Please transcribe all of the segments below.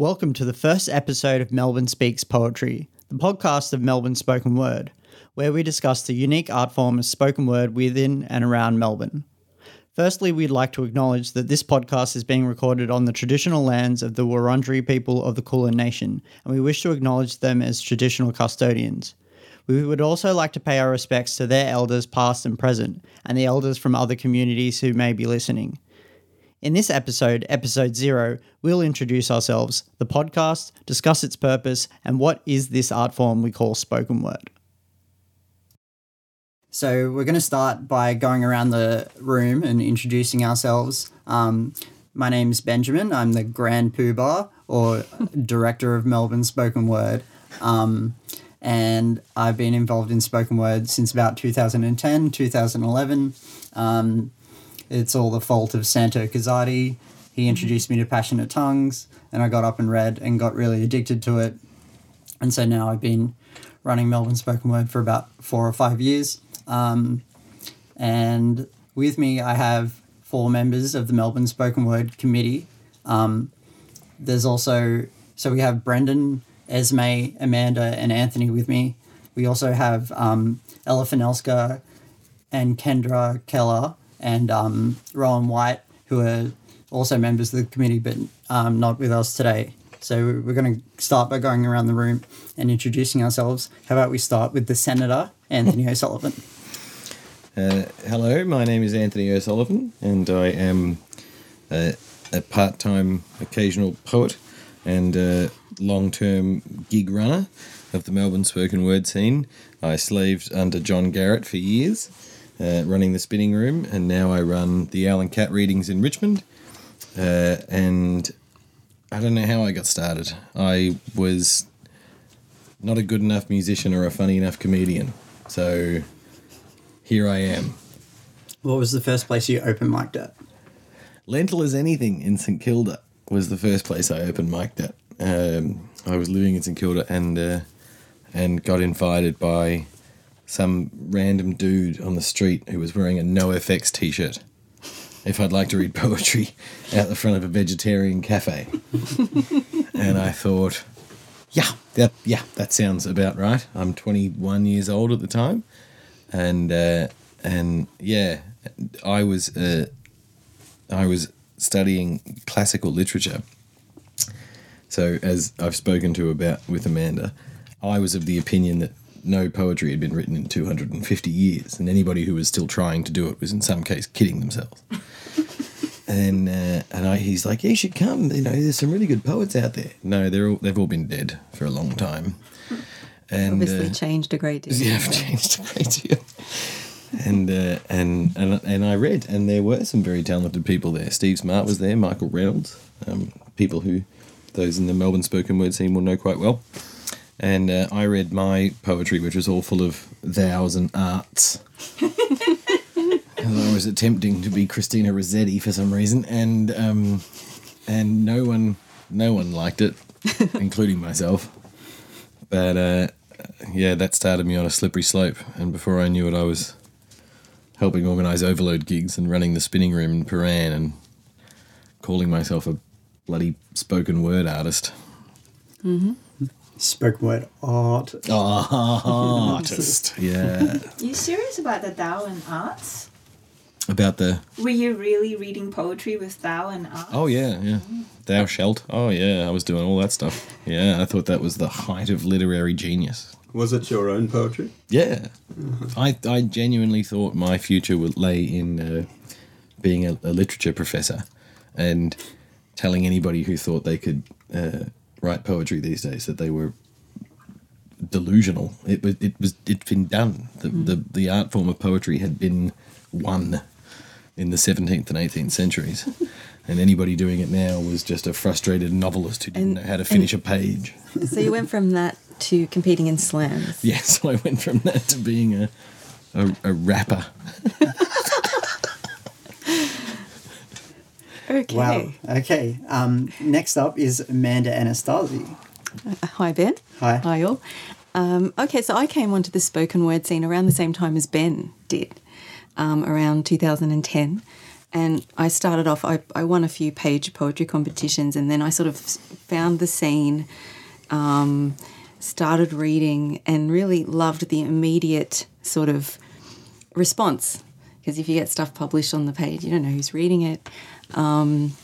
Welcome to the first episode of Melbourne Speaks Poetry, the podcast of Melbourne Spoken Word, where we discuss the unique art form of spoken word within and around Melbourne. Firstly, we'd like to acknowledge that this podcast is being recorded on the traditional lands of the Wurundjeri people of the Kulin Nation, and we wish to acknowledge them as traditional custodians. We would also like to pay our respects to their elders, past and present, and the elders from other communities who may be listening. In this episode, episode zero, we'll introduce ourselves, the podcast, discuss its purpose, and what is this art form we call spoken word. So, we're going to start by going around the room and introducing ourselves. Um, my name's Benjamin. I'm the Grand Poobah, or Director of Melbourne Spoken Word. Um, and I've been involved in spoken word since about 2010, 2011. Um, it's all the fault of Santo Cazzati. He introduced me to Passionate Tongues, and I got up and read and got really addicted to it. And so now I've been running Melbourne Spoken Word for about four or five years. Um, and with me, I have four members of the Melbourne Spoken Word Committee. Um, there's also, so we have Brendan, Esme, Amanda, and Anthony with me. We also have um, Ella Finelska and Kendra Keller and um, Rowan White, who are also members of the committee but um, not with us today. So we're going to start by going around the room and introducing ourselves. How about we start with the Senator, Anthony O'Sullivan? Uh, hello, my name is Anthony O'Sullivan, and I am a, a part time occasional poet and a long term gig runner of the Melbourne spoken word scene. I slaved under John Garrett for years uh, running the spinning room, and now I run the Owl and Cat readings in Richmond. Uh, and I don't know how I got started. I was not a good enough musician or a funny enough comedian, so here I am. What was the first place you open mic'd at? Lentil as anything in St Kilda was the first place I opened mic'd at. Um, I was living in St Kilda and uh, and got invited by some random dude on the street who was wearing a NoFX t-shirt if I'd like to read poetry out the front of a vegetarian cafe. and I thought, yeah, that yeah, that sounds about right. I'm 21 years old at the time, and uh, and yeah, I was uh, I was studying classical literature. So as I've spoken to about with Amanda, I was of the opinion that no poetry had been written in 250 years, and anybody who was still trying to do it was in some case kidding themselves. and uh, and I, he's like, "You should come. You know, there's some really good poets out there." No, they're all they've all been dead for a long time. And obviously uh, changed a great deal. Yeah, changed a great deal. and uh, and and and I read, and there were some very talented people there. Steve Smart was there, Michael Reynolds, um, people who those in the Melbourne spoken word scene will know quite well and uh, I read my poetry, which was all full of thous and arts. I was attempting to be Christina Rossetti for some reason, and um, and no one no one liked it, including myself. But uh, yeah, that started me on a slippery slope, and before I knew it, I was helping organise overload gigs and running the spinning room in Prahran and calling myself a bloody spoken word artist. Mm-hmm spoken word art. Oh, artist. yeah. Are you serious about the thou and arts? About the. Were you really reading poetry with thou and arts? Oh yeah, yeah. Thou shalt. Oh yeah, I was doing all that stuff. Yeah, I thought that was the height of literary genius. Was it your own poetry? Yeah, I I genuinely thought my future would lay in uh, being a, a, literature professor, and telling anybody who thought they could uh, write poetry these days that they were delusional. It was it was it'd been done. The, mm. the the art form of poetry had been won in the seventeenth and eighteenth centuries. and anybody doing it now was just a frustrated novelist who didn't and, know how to finish a page. So you went from that to competing in slams. Yes, I went from that to being a a, a rapper. Okay. Wow. Okay. Um, next up is Amanda Anastasi. Uh, hi, Ben. Hi. Hi, all. Um, okay, so I came onto the spoken word scene around the same time as Ben did, um, around 2010. and I started off. I, I won a few page poetry competitions, and then I sort of found the scene, um, started reading, and really loved the immediate sort of response. Because if you get stuff published on the page, you don't know who's reading it. Um,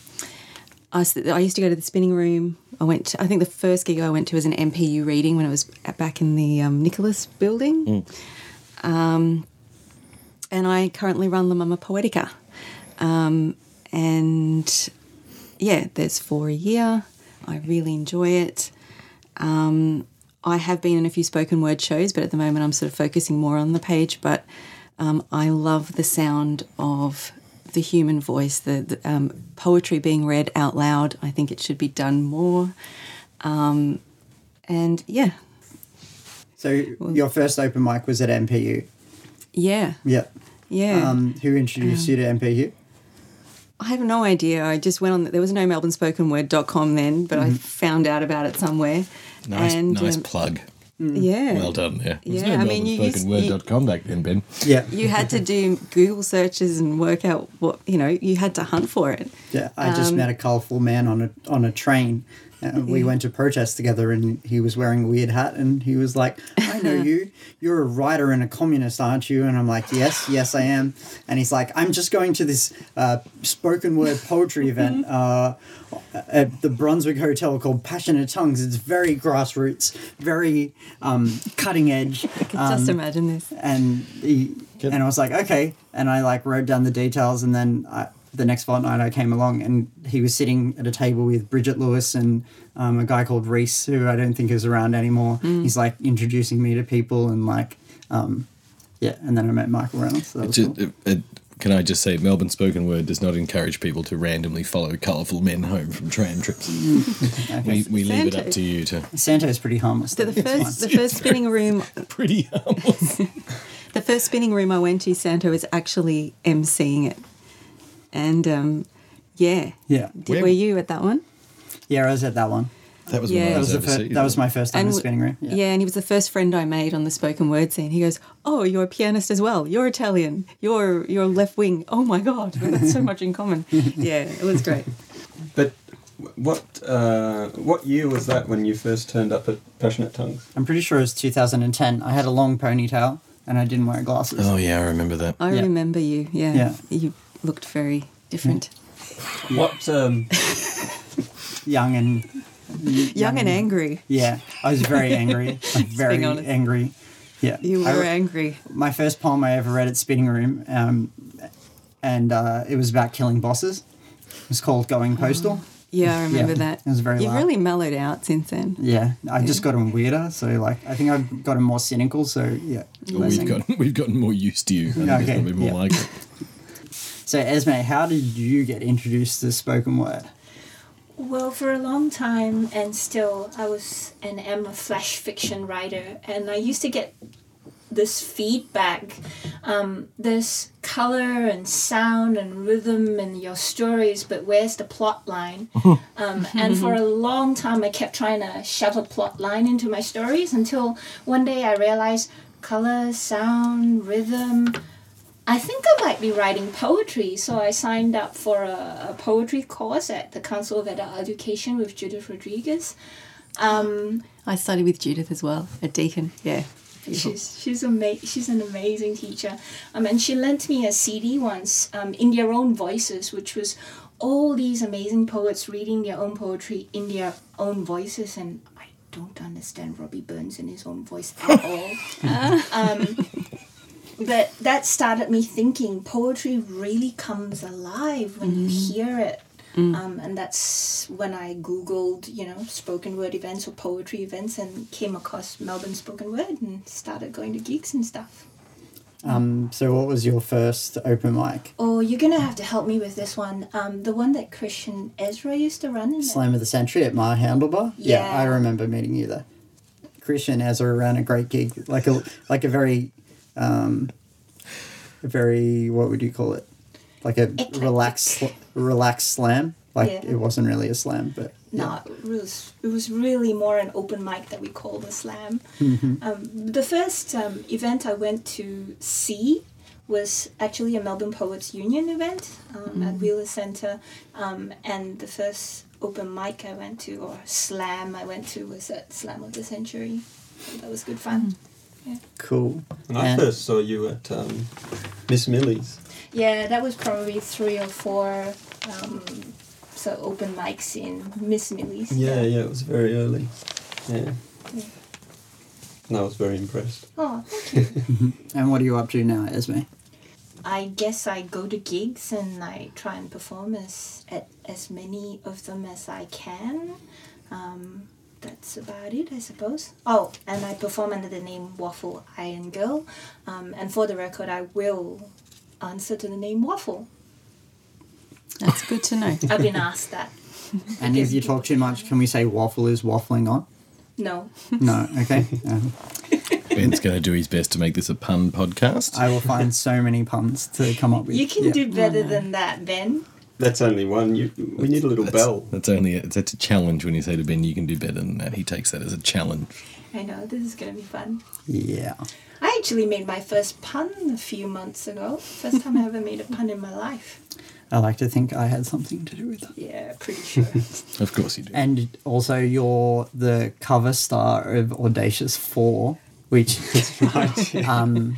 I, I used to go to the spinning room. I went. To, I think the first gig I went to was an MPU reading when it was back in the um, Nicholas building. Um, and I currently run the Mama Poetica. Um, and yeah, there's four a year. I really enjoy it. Um, I have been in a few spoken word shows, but at the moment I'm sort of focusing more on the page. But um, I love the sound of the human voice, the, the um, poetry being read out loud. I think it should be done more. Um, and yeah, So your first open mic was at MPU. yeah, Yeah. yeah. Um, who introduced you to MPU? I have no idea. I just went on. There was no melbournespokenword.com then, but I found out about it somewhere. Nice, and, nice um, plug. Yeah. Well done there. There's Yeah, no I mean, you used- melbournespokenword.com back then, Ben. Yeah. You had to do Google searches and work out what you know. You had to hunt for it. Yeah, I just Um, met a colourful man on a on a train. Uh, we went to protest together, and he was wearing a weird hat, and he was like, "I know you. You're a writer and a communist, aren't you?" And I'm like, "Yes, yes, I am." And he's like, "I'm just going to this uh, spoken word poetry event uh, at the Brunswick Hotel called Passionate Tongues. It's very grassroots, very um, cutting edge." I could just Um, imagine this. and he, and I was like, okay. And I like wrote down the details, and then I, the next fortnight I came along, and he was sitting at a table with Bridget Lewis and um, a guy called Reese, who I don't think is around anymore. He's like introducing me to people, and like, um, yeah. And then I met Michael Reynolds. So Just, cool. uh, uh, can I just say, Melbourne Spoken Word does not encourage people to randomly follow colourful men home from tram trips. Okay. We, we leave it up to you to. Santo's pretty harmless. So the first, the first spinning room, Pretty harmless. the first spinning room I went to, Santo was actually emceeing it, and um, yeah, yeah, Did, were you at that one? yeah, I was at that one. That was Yeah. when I That was, was the fir- overseas. that was my first time in the spinning room. Yeah. and he was the first friend I made on the spoken word scene. He goes, "Oh, you're a pianist as well. You're Italian. You're you're left wing. Oh my god, we got so much in common." Yeah, it was great. But what uh, what year was that when you first turned up at Passionate Tongues? I'm pretty sure it was 2010. I had a long ponytail and I didn't wear glasses. Oh, yeah, I remember that. I Yeah. remember you. Yeah. Yeah. you looked very different, What um, Young and young and angry. Yeah, I was very angry. Like very angry. Yeah. You were re- angry. my first poem I ever read at Spinning Room, um, and uh, it was about killing bosses. It was called Going Postal. Yeah, I remember Yeah, that. it was very You've loud. really mellowed out since then. Yeah, I just got him weirder. So like, I think I've gotten more cynical. So yeah. Well, we've angry. gotten we've gotten more used to you. I Okay, it's probably more yeah. like it. So Esme, how did you get introduced to spoken word? Well, for a long time, and still, I was and am a flash fiction writer, and I used to get this feedback, um, this color and sound and rhythm in your stories, but where's the plot line? um, and for a long time, I kept trying to shove a plot line into my stories until one day I realized color, sound, rhythm. I think I might be writing poetry, so I signed up for a, a poetry course at the Council of Adult Education with Judith Rodriguez. Um, I studied with Judith as well at Deakin. Yeah. she's she's ama- she's an amazing teacher. Um, and she lent me a CD once, um, in their own voices, which was all these amazing poets reading their own poetry in their own voices, and I don't understand Robbie Burns in his own voice at all. um, but that started me thinking poetry really comes alive when you hear it. Um, and that's when I googled, you know, spoken word events or poetry events, and came across Melbourne spoken word and started going to gigs and stuff. Um, so what was your first open mic? Oh, you're gonna have to help me with this one. Um, the one that Christian Ezra used to run in. Slam of the Century at my handlebar. Yeah. I remember meeting you there. Christian Ezra ran a great gig, like a like a very, um, a very what would you call it? Like a Eclectic. relaxed relaxed slam. Like Yeah. it wasn't really a slam, but No, it was it was really more an open mic that we called a slam. Mm-hmm. Um, the first um, event I went to see was actually a Melbourne Poets Union event um, Mm. at Wheeler Centre, um, and the first open mic I went to, or slam I went to, was at Slam of the Century. So that was good fun. Mm. Cool. And I first saw you at um, Miss Millie's. Yeah, that was probably three or four. Um, so open mics in Miss Millie's. Yeah, yeah, it was very early. Yeah. Yeah. And I was very impressed. Oh, thank you. And what are you up to now, Esme? I guess I go to gigs and I try and perform as at as many of them as I can. Um, that's about it, I suppose. Oh, and I perform under the name Waffle Iron Girl. Um, and for the record, I will answer to the name Waffle. That's good to know. I've been asked that. And if you talk too much, can we say waffle is waffling on? No. No, okay. Um, Ben's going to do his best to make this a pun podcast. I will find so many puns to come up with. You can Yeah. do better than that, Ben. That's only one. You, we need a little That's- bell. That's only a, that's a challenge when you say to Ben, "You can do better than that." He takes that as a challenge. I know, this is going to be fun. Yeah. I actually made my first pun a few months ago. First time I ever made a pun in my life. I like to think I had something to do with that. Yeah, pretty sure. Of course you do. And also, you're the cover star of Audacious 4, which is um,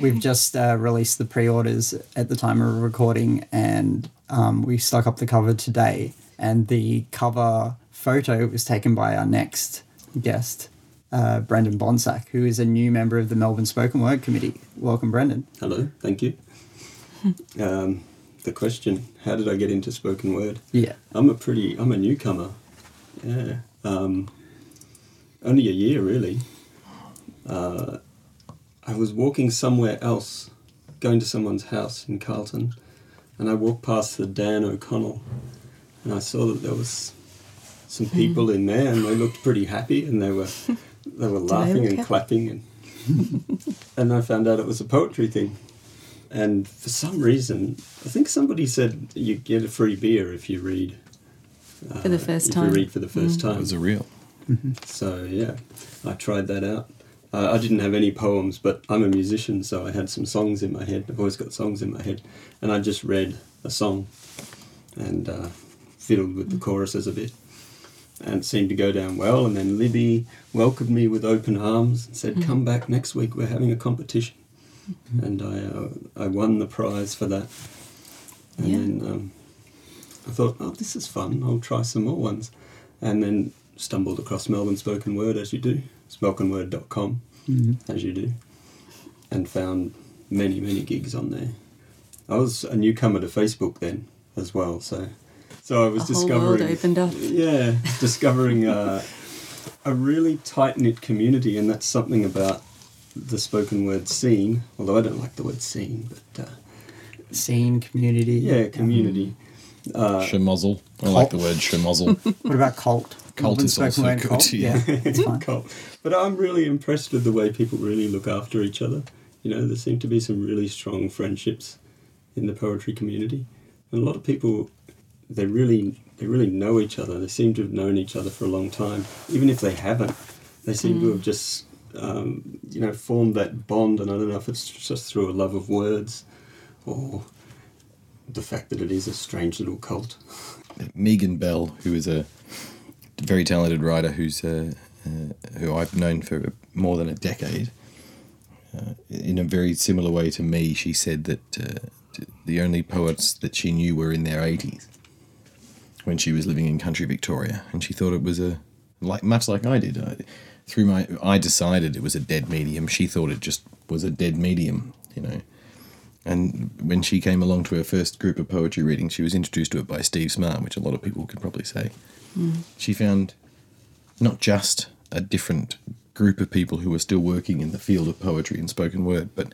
we've just uh, released the pre orders at the time of recording, and um, we stuck up the cover today. And the cover photo was taken by our next guest, uh, Brendan Bonsack, who is a new member of the Melbourne Spoken Word Committee. Welcome, Brendan. Hello, thank you. um, the question: How did I get into spoken word? Yeah. I'm a pretty. I'm a newcomer. Yeah. Um, only a year, really. Uh, I was walking somewhere else, going to someone's house in Carlton, and I walked past the Dan O'Connell, and I saw that there was some people in there, and they looked pretty happy, and they were they were laughing look and happy? clapping, and and I found out it was a poetry thing. And for some reason, I think somebody said you get a free beer if you read. Uh, For the first if time. you read for the first That time. It was a real. So yeah, I tried that out. Uh, I didn't have any poems, but I'm a musician, so I had some songs in my head. I've always got songs in my head, and I just read a song and uh, fiddled with the choruses a bit, and it seemed to go down well. And then Libby welcomed me with open arms and said, "Come back next week. We're having a competition," and I uh, I won the prize for that. And Yeah. then um, I thought, "Oh, this is fun. I'll try some more ones," and then stumbled across Melbourne Spoken Word as you do, spokenword.com as you do, and found many, many gigs on there. I was a newcomer to Facebook then as well, so so I was A discovering opened up. yeah, discovering uh, a really tight knit community, and that's something about the spoken word scene. Although I don't like the word scene, but uh, Scene, community. yeah, community. Uh, Shemozzle. I like the word shemozzle. What about cult? Cult Melbourne is spoken also word good, cult? yeah. it's fine. Cool. But I'm really impressed with the way people really look after each other. You know, there seem to be some really strong friendships in the poetry community, and a lot of people they really they really know each other. They seem to have known each other for a long time, even if they haven't. They seem to have just um, you know formed that bond, and I don't know if it's just through a love of words or the fact that it is a strange little cult. Megan Bell, who is a very talented writer, who's uh, uh, who I've known for more than a decade. Uh, in a very similar way to me, she said that uh, the only poets that she knew were in their eighties when she was living in country Victoria, and she thought it was a like much like I did. I, through my, I decided it was a dead medium. She thought it just was a dead medium, you know. And when she came along to her first group of poetry readings, she was introduced to it by Steve Smart, which a lot of people could probably say. Hmm. She found not just a different group of people who were still working in the field of poetry and spoken word, but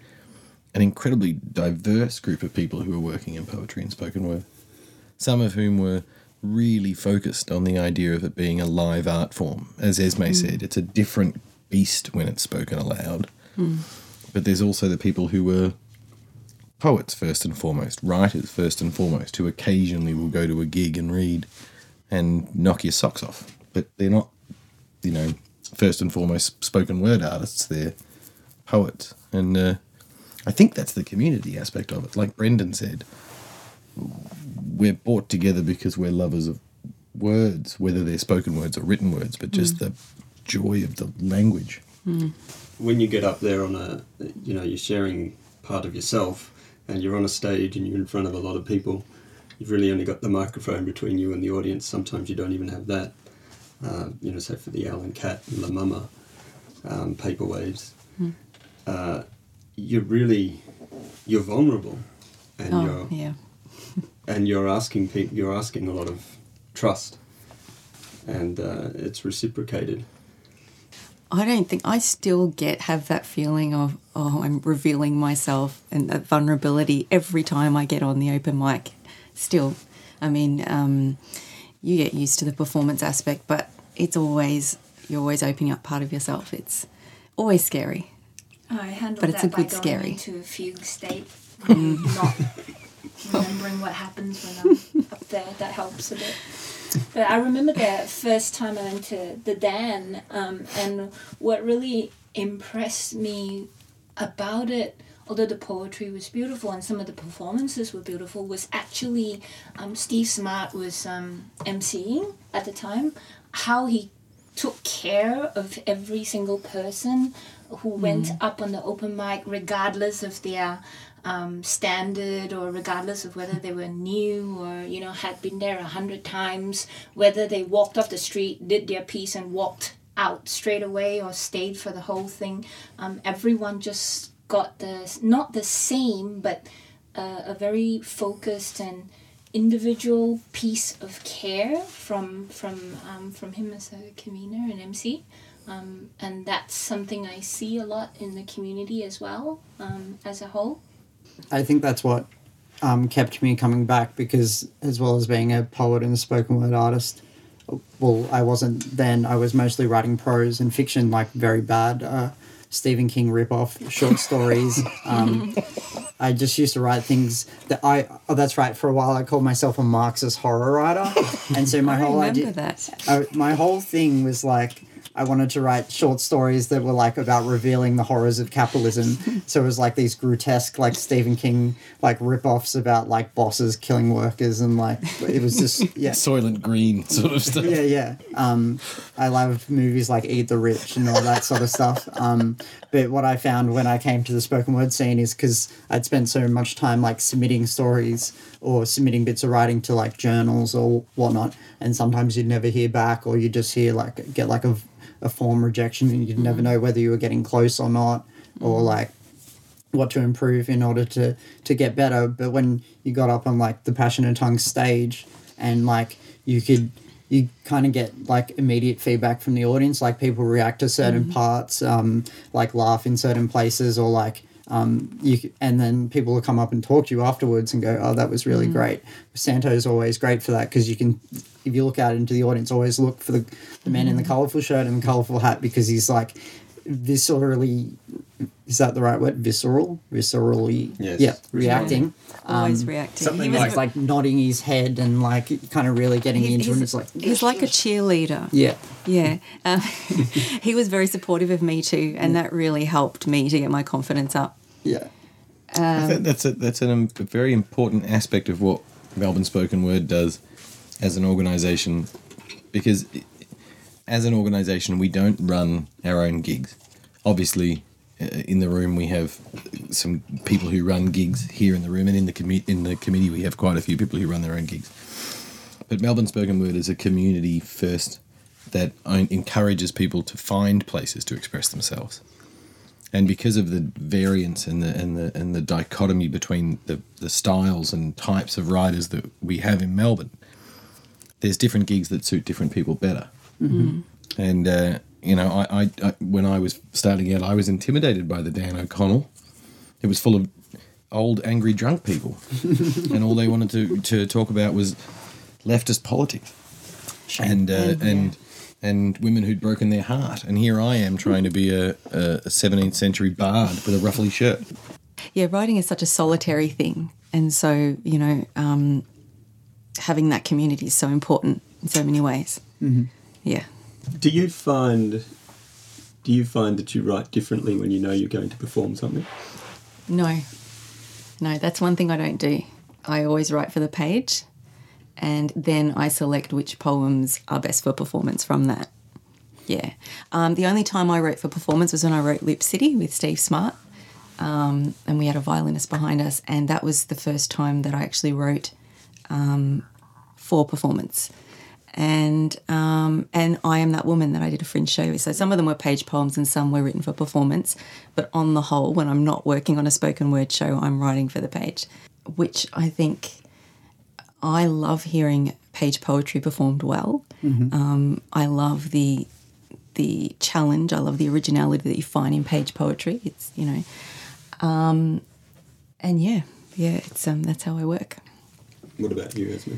an incredibly diverse group of people who were working in poetry and spoken word. Some of whom were really focused on the idea of it being a live art form. As Esme hmm. said, it's a different beast when it's spoken aloud. Hmm. But there's also the people who were poets first and foremost, writers first and foremost, who occasionally will go to a gig and read and knock your socks off. But they're not, you know, first and foremost spoken word artists, they're poets. And uh, I think that's the community aspect of it. Like Brendan said, we're brought together because we're lovers of words, whether they're spoken words or written words, but just the joy of the language. when you get up there on a, you know, you're sharing part of yourself, and you're on a stage and you're in front of a lot of people. You've really only got the microphone between you and the audience. Sometimes you don't even have that. Uh, you know, say for the Owl and Cat and La Mama, um, Paper Waves. Uh, you're really, you're vulnerable, and Oh, you're yeah. and you're asking people, you're asking a lot of trust, and uh, it's reciprocated. I don't think I still get have that feeling of oh I'm revealing myself and that vulnerability every time I get on the open mic. Still, I mean, um, you get used to the performance aspect, but it's always you're always opening up part of yourself. It's always scary. I handled But it's that a by good going scary. into a fugue state, not remembering what happens when I'm up there. That helps a bit. But I remember the first time I went to the Dan, um, and what really impressed me about it, although the poetry was beautiful and some of the performances were beautiful, was actually um, Steve Smart was um, emceeing at the time. How he took care of every single person who went up on the open mic, regardless of their um, standard or regardless of whether they were new or you know had been there a hundred times, whether they walked off the street, did their piece, and walked out straight away or stayed for the whole thing. Um, everyone just got the not the same, but uh, a very focused and individual piece of care from from um, from him as a convener and MC. Um, and that's something I see a lot in the community as well, um, as a whole. I think that's what um, kept me coming back because, as well as being a poet and a spoken word artist, well, I wasn't then. I was mostly writing prose and fiction, like very bad uh, Stephen King rip-off short stories. Um, I just used to write things that I. Oh, that's right. For a while, I called myself a Marxist horror writer, and so my I whole idea. that. I, my whole thing was like I wanted to write short stories that were like about revealing the horrors of capitalism. so it was like these grotesque, like Stephen King, like rip-offs about like bosses killing workers and like it was just yeah. Soylent Green sort of stuff. Yeah, yeah. Um, I loved movies like Eat the Rich and all that sort of stuff. Um, but what I found when I came to the spoken word scene is because I'd spent so much time like submitting stories or submitting bits of writing to like journals or whatnot, and sometimes you'd never hear back or you just hear like get like a, a form rejection and you'd never mm. know whether you were getting close or not or mm. like what to improve in order to to get better. But when you got up on like the Passionate Tongue stage and like you could you kind of get like immediate feedback from the audience like people react to certain mm. parts um like laugh in certain places or like um you and then people will come up and talk to you afterwards and go oh that was really great. Santo's always great for that because you can if you look out into the audience always look for the, the man in the colorful shirt and the colorful hat because he's like viscerally is that the right word? Visceral? Viscerally Yes. yeah reacting. Always Um, reacting. something He was like like nodding his head and like kind of really getting He's- into it he's- it's like He's like a cheerleader. yeah Yeah. Um, he was very supportive of me too, and that really helped me to get my confidence up. yeah I think that's a, that's an, a very important aspect of what Melbourne Spoken Word does as an organisation, because i- as an organisation we don't run our own gigs. Obviously, uh, in the room we have some people who run gigs here in the room, and in the commu- in the committee we have quite a few people who run their own gigs. But Melbourne Spoken Word is a community first that encourages people to find places to express themselves. And because of the variance and the and the and the dichotomy between the the styles and types of writers that we have in Melbourne, there's different gigs that suit different people better. And uh, you know, I, I, I when I was starting out, I was intimidated by the Dan O'Connell. It was full of old, angry, drunk people, and all they wanted to to talk about was leftist politics. And uh, and and women who'd broken their heart. And here I am trying to be a, a 17th century bard with a ruffly shirt. Yeah, writing is such a solitary thing, and so you know, um, having that community is so important in so many ways. Mm-hmm. Yeah. Do you find do you find that you write differently when you know you're going to perform something? No, no, that's one thing I don't do. I always write for the page, and then I select which poems are best for performance from that. Yeah. Um, the only time I wrote for performance was when I wrote Lip City with Steve Smart, um, and we had a violinist behind us, and that was the first time that I actually wrote um, for performance. And um, and I am that woman that I did a fringe show with. So some of them were page poems and some were written for performance. But on the whole, when I'm not working on a spoken word show, I'm writing for the page, which I think I love hearing page poetry performed well. Um, I love the the challenge. I love the originality that you find in page poetry. It's you know, um, and yeah, yeah, it's um, that's how I work. What about you, Esme?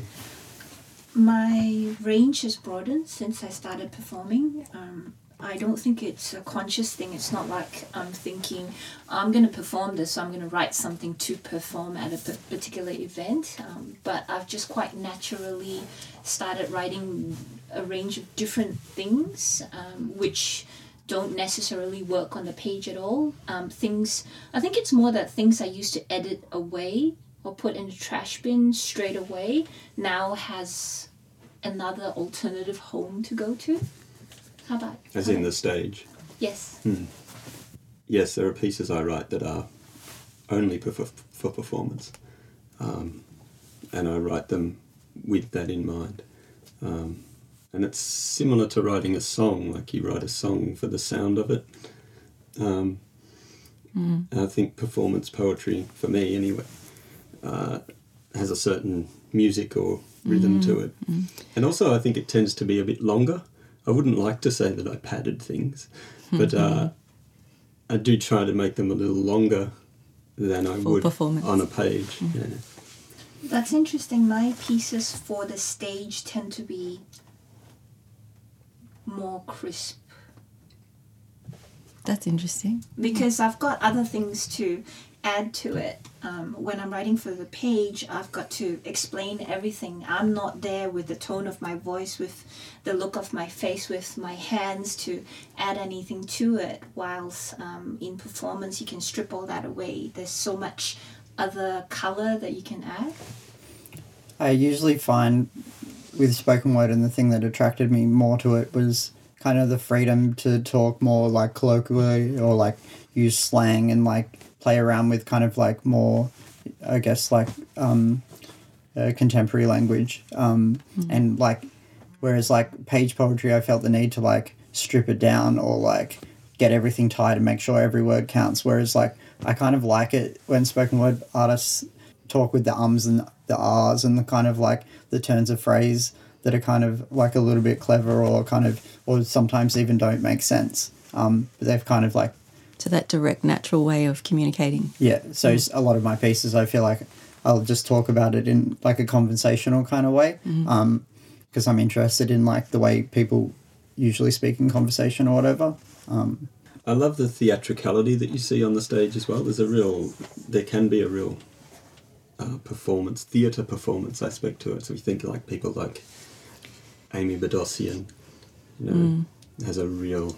My range has broadened since I started performing. Um, I don't think it's a conscious thing. It's not like I'm thinking I'm going to perform this, so I'm going to write something to perform at a p- particular event. Um, but I've just quite naturally started writing a range of different things, um, which don't necessarily work on the page at all. Um, things, I think it's more that things I used to edit away or put in the trash bin straight away now has another alternative home to go to. How about? As how in about- the stage. Yes. Yes, there are pieces I write that are only for, for, for performance, um, and I write them with that in mind. Um, and it's similar to writing a song, like you write a song for the sound of it. Um, and I think performance poetry, for me anyway, uh, has a certain music or rhythm to it. And also, I think it tends to be a bit longer. I wouldn't like to say that I padded things, but uh, I do try to make them a little longer than I For would on a page. Yeah. That's interesting. My pieces for the stage tend to be more crisp That's interesting. because I've got other things to add to it. Um, when I'm writing for the page, I've got to explain everything. I'm not there with the tone of my voice, with the look of my face, with my hands to add anything to it. Whilst um, in performance, you can strip all that away. There's so much other color that you can add. I usually find with spoken word, and the thing that attracted me more to it was kind of the freedom to talk more like colloquially or like use slang and like play around with kind of like more, I guess, like um, uh, contemporary language. Um, And like, whereas like page poetry, I felt the need to like strip it down or like get everything tight and make sure every word counts. Whereas like, I kind of like it when spoken word artists talk with the ums and the ahs and the kind of like the turns of phrase that are kind of like a little bit clever or kind of or sometimes even don't make sense. Um, but they've kind of like To that direct, natural way of communicating. yeah. So a lot of my pieces, I feel like I'll just talk about it in like a conversational kind of way, because I'm interested in like the way people usually speak in conversation or whatever. Um, I love the theatricality that you see on the stage as well. There's a real, there can be a real uh, performance, theatre performance aspect to it. So you think like people like Amy Bodossian, you know, has a real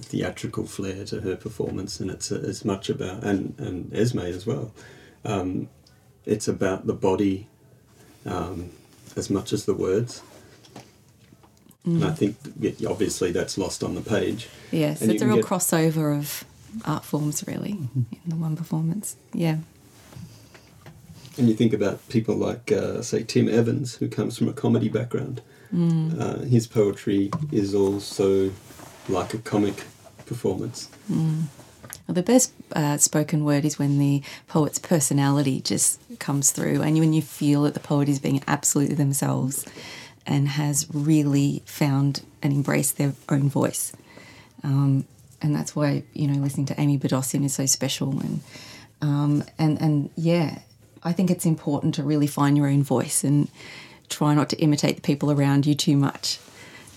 theatrical flair to her performance, and it's as much about and and Esme as well. Um, it's about the body um, as much as the words. And I think obviously that's lost on the page. Yes, And it's a real get- crossover of art forms, really, in the one performance. Yeah. And you think about people like, uh, say, Tim Evans, who comes from a comedy background. Uh, his poetry is also like a comic performance. Well, the best uh, spoken word is when the poet's personality just comes through, and when you feel that the poet is being absolutely themselves and has really found and embraced their own voice. Um, and that's why you know listening to Amy Bodossian is so special, and um, and and yeah, I think it's important to really find your own voice and try not to imitate the people around you too much.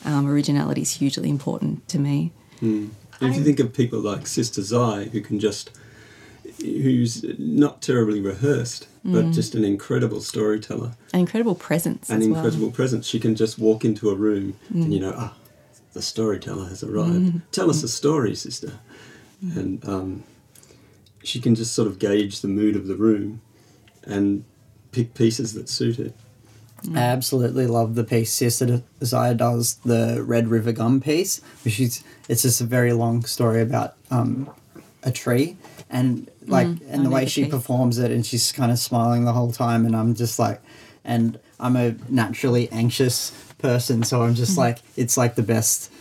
Um, originality is hugely important to me. And if you think of people like Sister Zai, who can just, who's not terribly rehearsed, but just an incredible storyteller, An incredible presence an as well. incredible presence. She can just walk into a room and you know, ah, the storyteller has arrived. Tell us a story, sister. And um, she can just sort of gauge the mood of the room and pick pieces that suit it. I absolutely love the piece Sister Desire does, the Red River Gum piece, which is it's just a very long story about um, a tree and like mm. and I the way the she piece. performs it and she's kind of smiling the whole time and I'm just like and I'm a naturally anxious person so I'm just mm-hmm. like it's like the best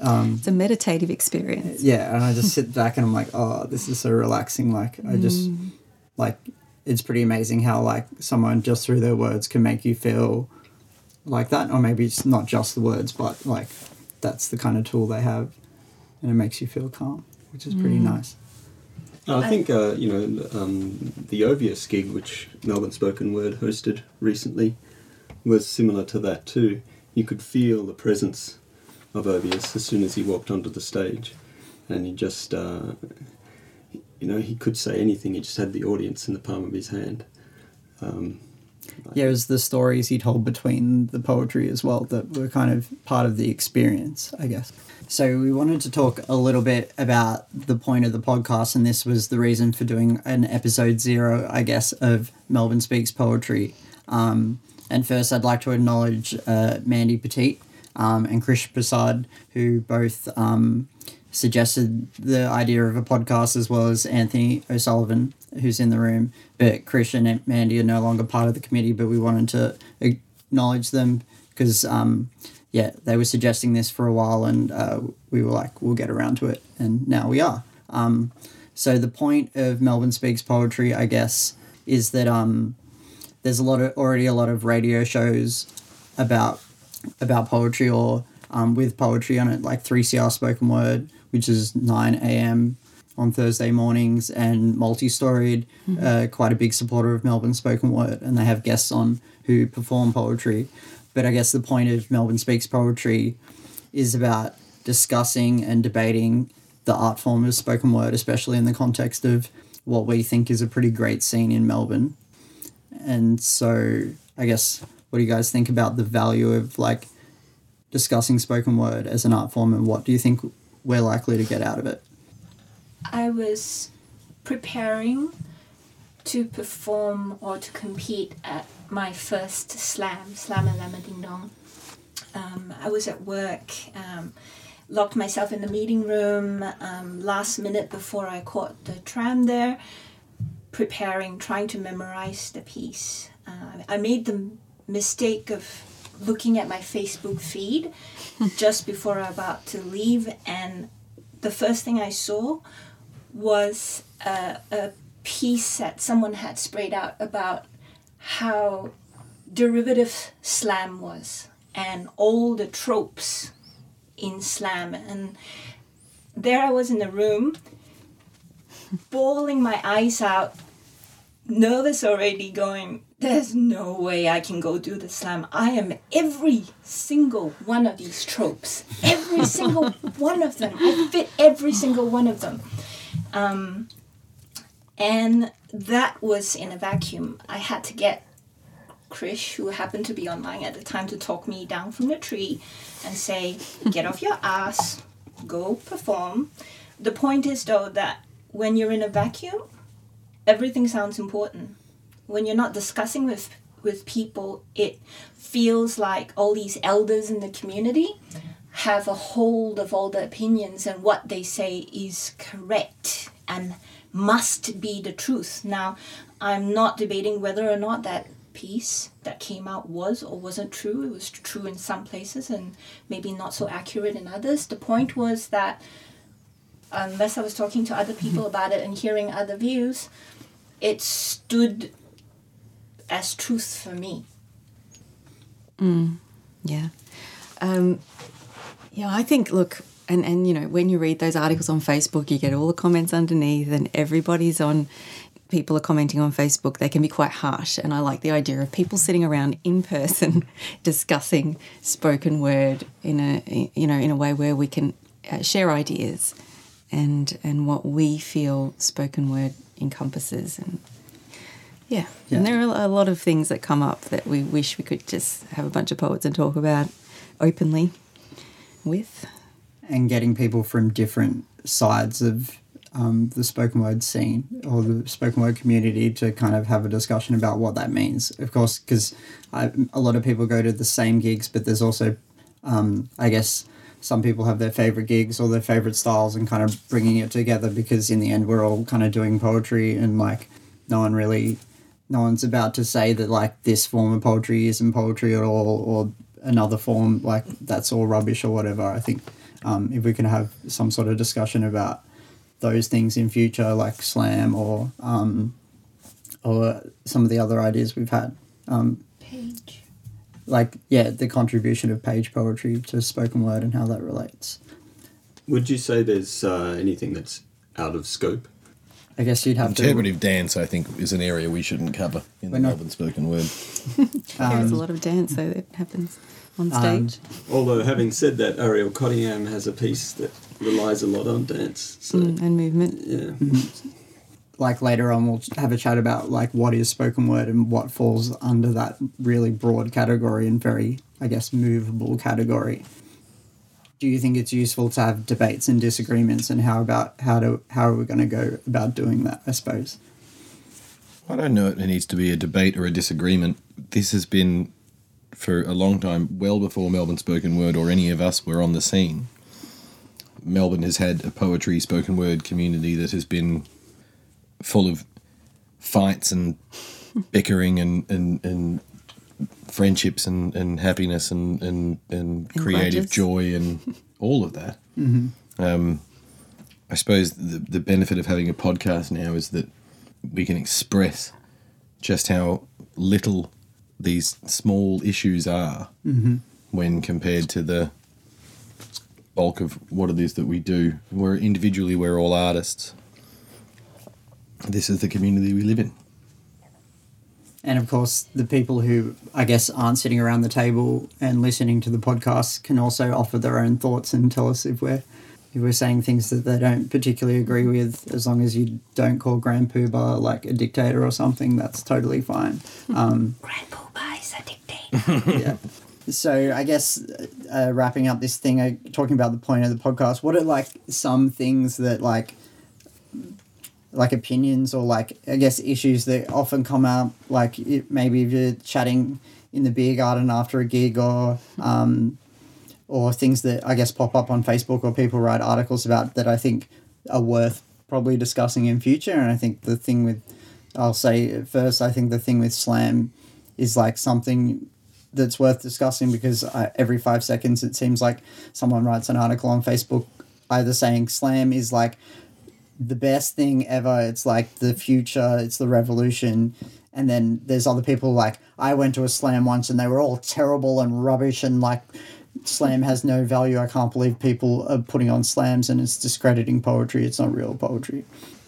um, It's a meditative experience. yeah and I just sit back and I'm like oh this is so relaxing like I just mm. like it's pretty amazing how like someone just through their words can make you feel like that. Or maybe it's not just the words but like that's the kind of tool they have and it makes you feel calm which is pretty nice. I think uh, you know um, the Ovius gig, which Melbourne Spoken Word hosted recently, was similar to that too. You could feel the presence of Ovius as soon as he walked onto the stage, and he just, uh, you know, he could say anything. He just had the audience in the palm of his hand. Um, yeah it was the stories he told between the poetry as well that were kind of part of the experience i guess so we wanted to talk a little bit about the point of the podcast and this was the reason for doing an episode zero i guess of melbourne speaks poetry um, and first i'd like to acknowledge uh, mandy petit um, and krish prasad who both um, suggested the idea of a podcast as well as Anthony O'Sullivan, who's in the room. But Christian and Mandy are no longer part of the committee, but we wanted to acknowledge them because, um, yeah, they were suggesting this for a while and uh, we were like, we'll get around to it. And now we are. Um, so the point of Melbourne Speaks Poetry, I guess, is that um, there's a lot of already a lot of radio shows about about poetry or um, with poetry on it, like 3CR Spoken Word, which is 9 a.m. on Thursday mornings, and Multi Storied, uh, quite a big supporter of Melbourne Spoken Word, and they have guests on who perform poetry. But I guess the point of Melbourne Speaks Poetry is about discussing and debating the art form of spoken word, especially in the context of what we think is a pretty great scene in Melbourne. And so, I guess, what do you guys think about the value of like discussing spoken word as an art form, and what do you think we're likely to get out of it? I was preparing to perform or to compete at my first slam, Slamalamadingdong. Um, I was at work, um, locked myself in the meeting room um, last minute before I caught the tram there, preparing, trying to memorize the piece. Uh, I made the mistake of looking at my Facebook feed just before I'm about to leave, and the first thing I saw was a, a piece that someone had sprayed out about how derivative slam was and all the tropes in slam. And there I was in the room bawling my eyes out nervous already going there's no way I can go do the slam I am every single one of these tropes every single one of them I fit every single one of them um, and that was in a vacuum. I had to get Krish, who happened to be online at the time, to talk me down from the tree and say, Get off your ass, go perform. The point is, though, that when you're in a vacuum, everything sounds important. When you're not discussing with with people, it feels like all these elders in the community have a hold of all the opinions and what they say is correct and must be the truth. Now, I'm not debating whether or not that piece that came out was or wasn't true. It was true in some places and maybe not so accurate in others. The point was that unless I was talking to other people mm-hmm. about it and hearing other views, it stood as truth for me. Yeah. Um, yeah, I think, look, and, and, you know, when you read those articles on Facebook, you get all the comments underneath, and everybody's on, people are commenting on Facebook. They can be quite harsh. And I like the idea of people sitting around in person discussing spoken word in a, you know, in a way where we can uh, share ideas and, and what we feel spoken word encompasses. And yeah. Yeah. And there are a lot of things that come up that we wish we could just have a bunch of poets and talk about openly with. and getting people from different sides of um, the spoken word scene or the spoken word community to kind of have a discussion about what that means. Of course, because a lot of people go to the same gigs, but there's also, um, I guess, some people have their favorite gigs or their favorite styles and kind of bringing it together because in the end we're all kind of doing poetry and like no one really no one's about to say that like this form of poetry isn't poetry at all or another form like that's all rubbish or whatever i think um, if we can have some sort of discussion about those things in future like slam or um, or some of the other ideas we've had um, Page. like yeah the contribution of page poetry to spoken word and how that relates Would you say there's uh, anything that's out of scope? I guess you'd have to. Interpretive dance, I think, is an area we shouldn't cover in the We're not- Melbourne spoken word. There's a lot of dance though that happens on Um, stage. Although, having said that, Ariel Cottingham has a piece that relies a lot on dance. So, Mm, and movement. yeah. like later on we'll have a chat about like what is spoken word and what falls under that really broad category and very i guess movable category do you think it's useful to have debates and disagreements and how about how to how are we going to go about doing that i suppose I don't know if it needs to be a debate or a disagreement. This has been for a long time, well before Melbourne Spoken Word or any of us were on the scene. Melbourne has had a poetry spoken word community that has been full of fights and bickering and, and, and friendships and, and happiness and, and, and And creative joy and all of that. Um, I suppose the, the benefit of having a podcast now is that we can express just how little these small issues are when compared to the bulk of what it is that we do. We're individually, we're all artists. This is the community we live in. And of course the people who i guess aren't sitting around the table and listening to the podcast can also offer their own thoughts and tell us if we're if we're saying things that they don't particularly agree with as long as you don't call grand poobah like a dictator or something that's totally fine um, Grand Poobah is a dictator. yeah. So I guess uh, wrapping up this thing, uh, talking about the point of the podcast. What are like some things that like, like opinions or like I guess issues that often come out Like it, maybe if you're chatting in the beer garden after a gig, or um, or things that I guess pop up on Facebook or people write articles about that I think are worth probably discussing in future. And I think the thing with, I'll say first, I think the thing with slam is like something that's worth discussing because I, every five seconds it seems like someone writes an article on Facebook either saying slam is like the best thing ever. It's like the future. It's the revolution. And then there's other people like I went to a slam once and they were all terrible and rubbish and like slam has no value. I can't believe people are putting on slams and it's discrediting poetry. It's not real poetry.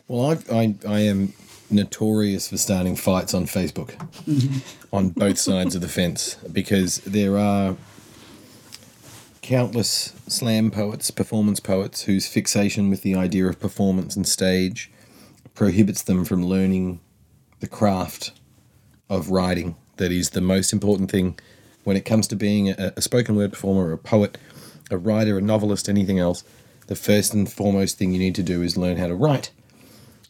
Well, I, I, I am notorious for starting fights on Facebook mm-hmm. on both sides of the fence because there are countless slam poets, performance poets, whose fixation with the idea of performance and stage prohibits them from learning the craft of writing that is the most important thing when it comes to being a, a spoken word performer, a poet, a writer, a novelist, anything else. The first and foremost thing you need to do is learn how to write.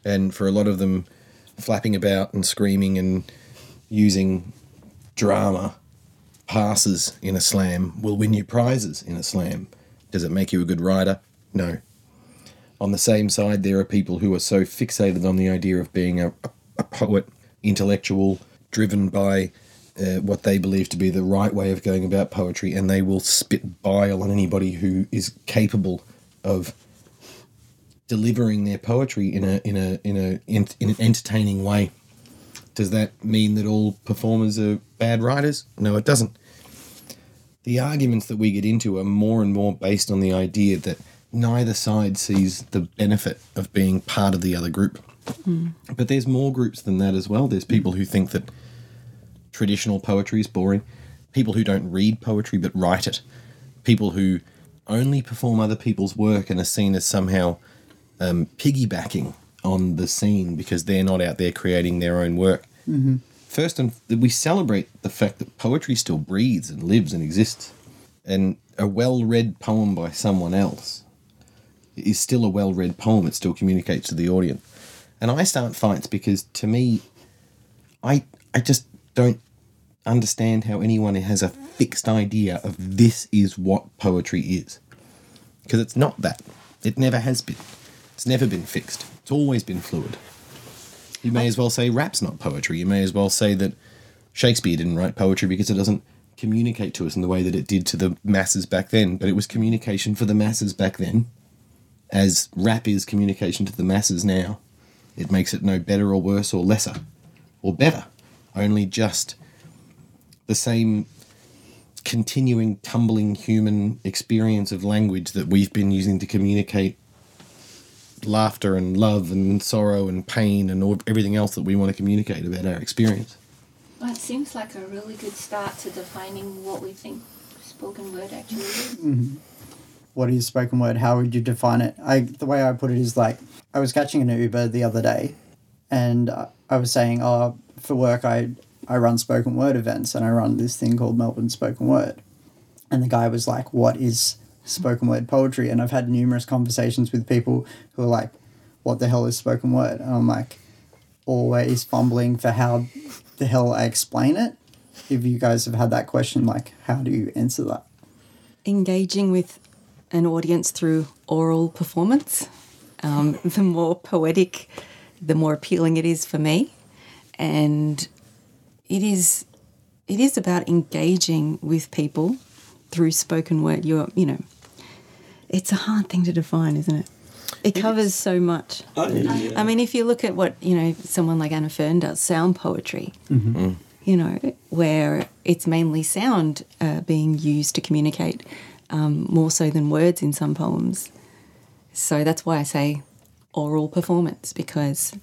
And for a lot of them, flapping about and screaming and using drama passes in a slam will win you prizes in a slam. Does it make you a good rider? No. On the same side, there are people who are so fixated on the idea of being a, a, poet, intellectual, driven by uh, what they believe to be the right way of going about poetry, and they will spit bile on anybody who is capable of delivering their poetry in a in a in a in, in an entertaining way. Does that mean that all performers are bad writers? No, it doesn't. The arguments that we get into are more and more based on the idea that neither side sees the benefit of being part of the other group. But there's more groups than that as well. There's people who think that traditional poetry is boring, people who don't read poetry but write it, people who only perform other people's work and are seen as somehow um, piggybacking on the scene because they're not out there creating their own work. Mm-hmm. First, and we celebrate the fact that poetry still breathes and lives and exists, and a well-read poem by someone else is still a well read poem. It still communicates to the audience. And I start fights because to me, I I just don't understand how anyone has a fixed idea of this is what poetry is. Because it's not that. It never has been. It's never been fixed. It's always been fluid. You may as well say rap's not poetry. You may as well say that Shakespeare didn't write poetry because it doesn't communicate to us in the way that it did to the masses back then, but it was communication for the masses back then, as rap is communication to the masses now. It makes it no better or worse or lesser or better, only just the same continuing tumbling human experience of language that we've been using to communicate laughter and love and sorrow and pain and all, everything else that we want to communicate about our experience. Well, it seems like a really good start to defining what we think spoken word actually is. Mm-hmm. what is spoken word? How would you define it? I the way I put it is like I was catching an Uber the other day, and I I was saying, oh, for work I I run spoken word events and I run this thing called Melbourne Spoken Word, and the guy was like, what is spoken word poetry? And I've had numerous conversations with people who are like, what the hell is spoken word? And I'm like, always fumbling for how the hell I explain it. If you guys have had that question, like, how do you answer that? engaging with an audience through oral performance. Um, the more poetic, the more appealing it is for me, and it is it is about engaging with people through spoken word. You're you know, it's a hard thing to define, isn't it? It covers so much. I, yeah. I mean, if you look at what you know, someone like Anna Fern does, sound poetry. You know, where it's mainly sound uh, being used to communicate um, more so than words in some poems. So that's why I say oral performance because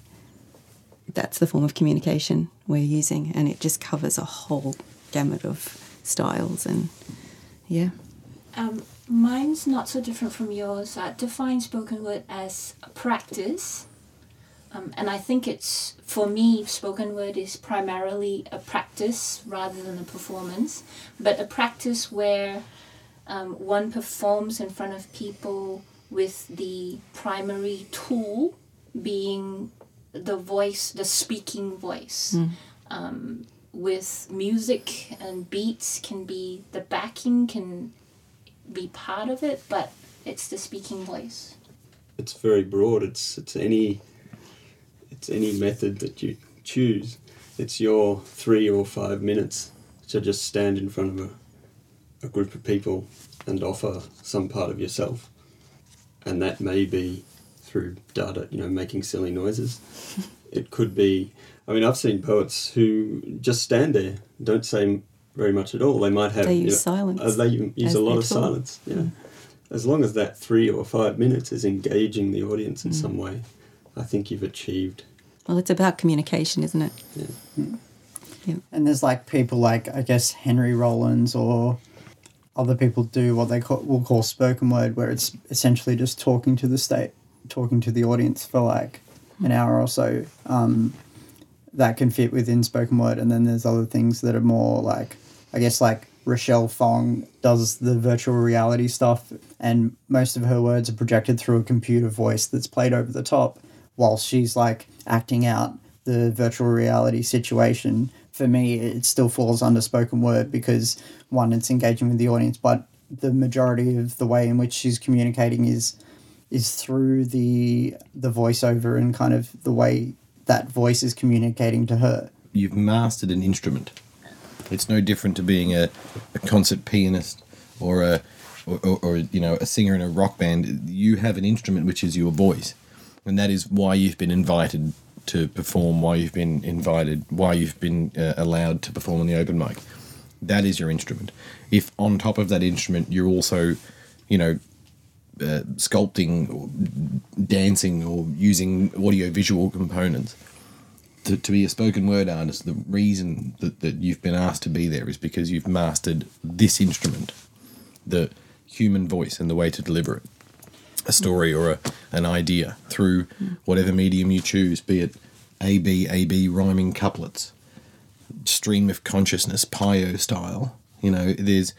that's the form of communication we're using, and it just covers a whole gamut of styles and yeah. Um, mine's not so different from yours. I define spoken word as a practice. Um, and I think it's, for me, spoken word is primarily a practice rather than a performance, but a practice where um, one performs in front of people with the primary tool being the voice, the speaking voice. Um, with music and beats can be the backing can be part of it, but it's the speaking voice. it's very broad. It's it's any it's any method that you choose. It's your three or five minutes to just stand in front of a, a group of people and offer some part of yourself, and that may be through data, you know, making silly noises. it could be. I mean, I've seen poets who just stand there, don't say very much at all. They might have They you use know, silence uh, they use as a lot of tool. silence. Yeah as long as that three or five minutes is engaging the audience in Mm. some way, I think you've achieved. Well, it's about communication, isn't it? Yeah. Yeah. And there's like people like I guess Henry Rollins or other people do what they call, will call spoken word, where it's essentially just talking to the state, talking to the audience for like an hour or so. Um, that can fit within spoken word, and then there's other things that are more like I guess like Rochelle Fong does the virtual reality stuff, and most of her words are projected through a computer voice that's played over the top, while she's like acting out the virtual reality situation. For me, it still falls under spoken word because one, it's engaging with the audience, but the majority of the way in which she's communicating is is through the the voiceover and kind of the way that voice is communicating to her. You've mastered an instrument. It's no different to being a, a concert pianist or a or, or, or you know a singer in a rock band. You have an instrument which is your voice, and that is why you've been invited to perform. Why you've been invited. Why you've been uh, allowed to perform on the open mic. That is your instrument. If on top of that instrument you're also, you know, uh, sculpting or dancing or using audio visual components to, to be a spoken word artist the reason that, that you've been asked to be there is because you've mastered this instrument the human voice and the way to deliver it a story or a, an idea through whatever medium you choose be it a b a b rhyming couplets stream of consciousness pio style. You know there's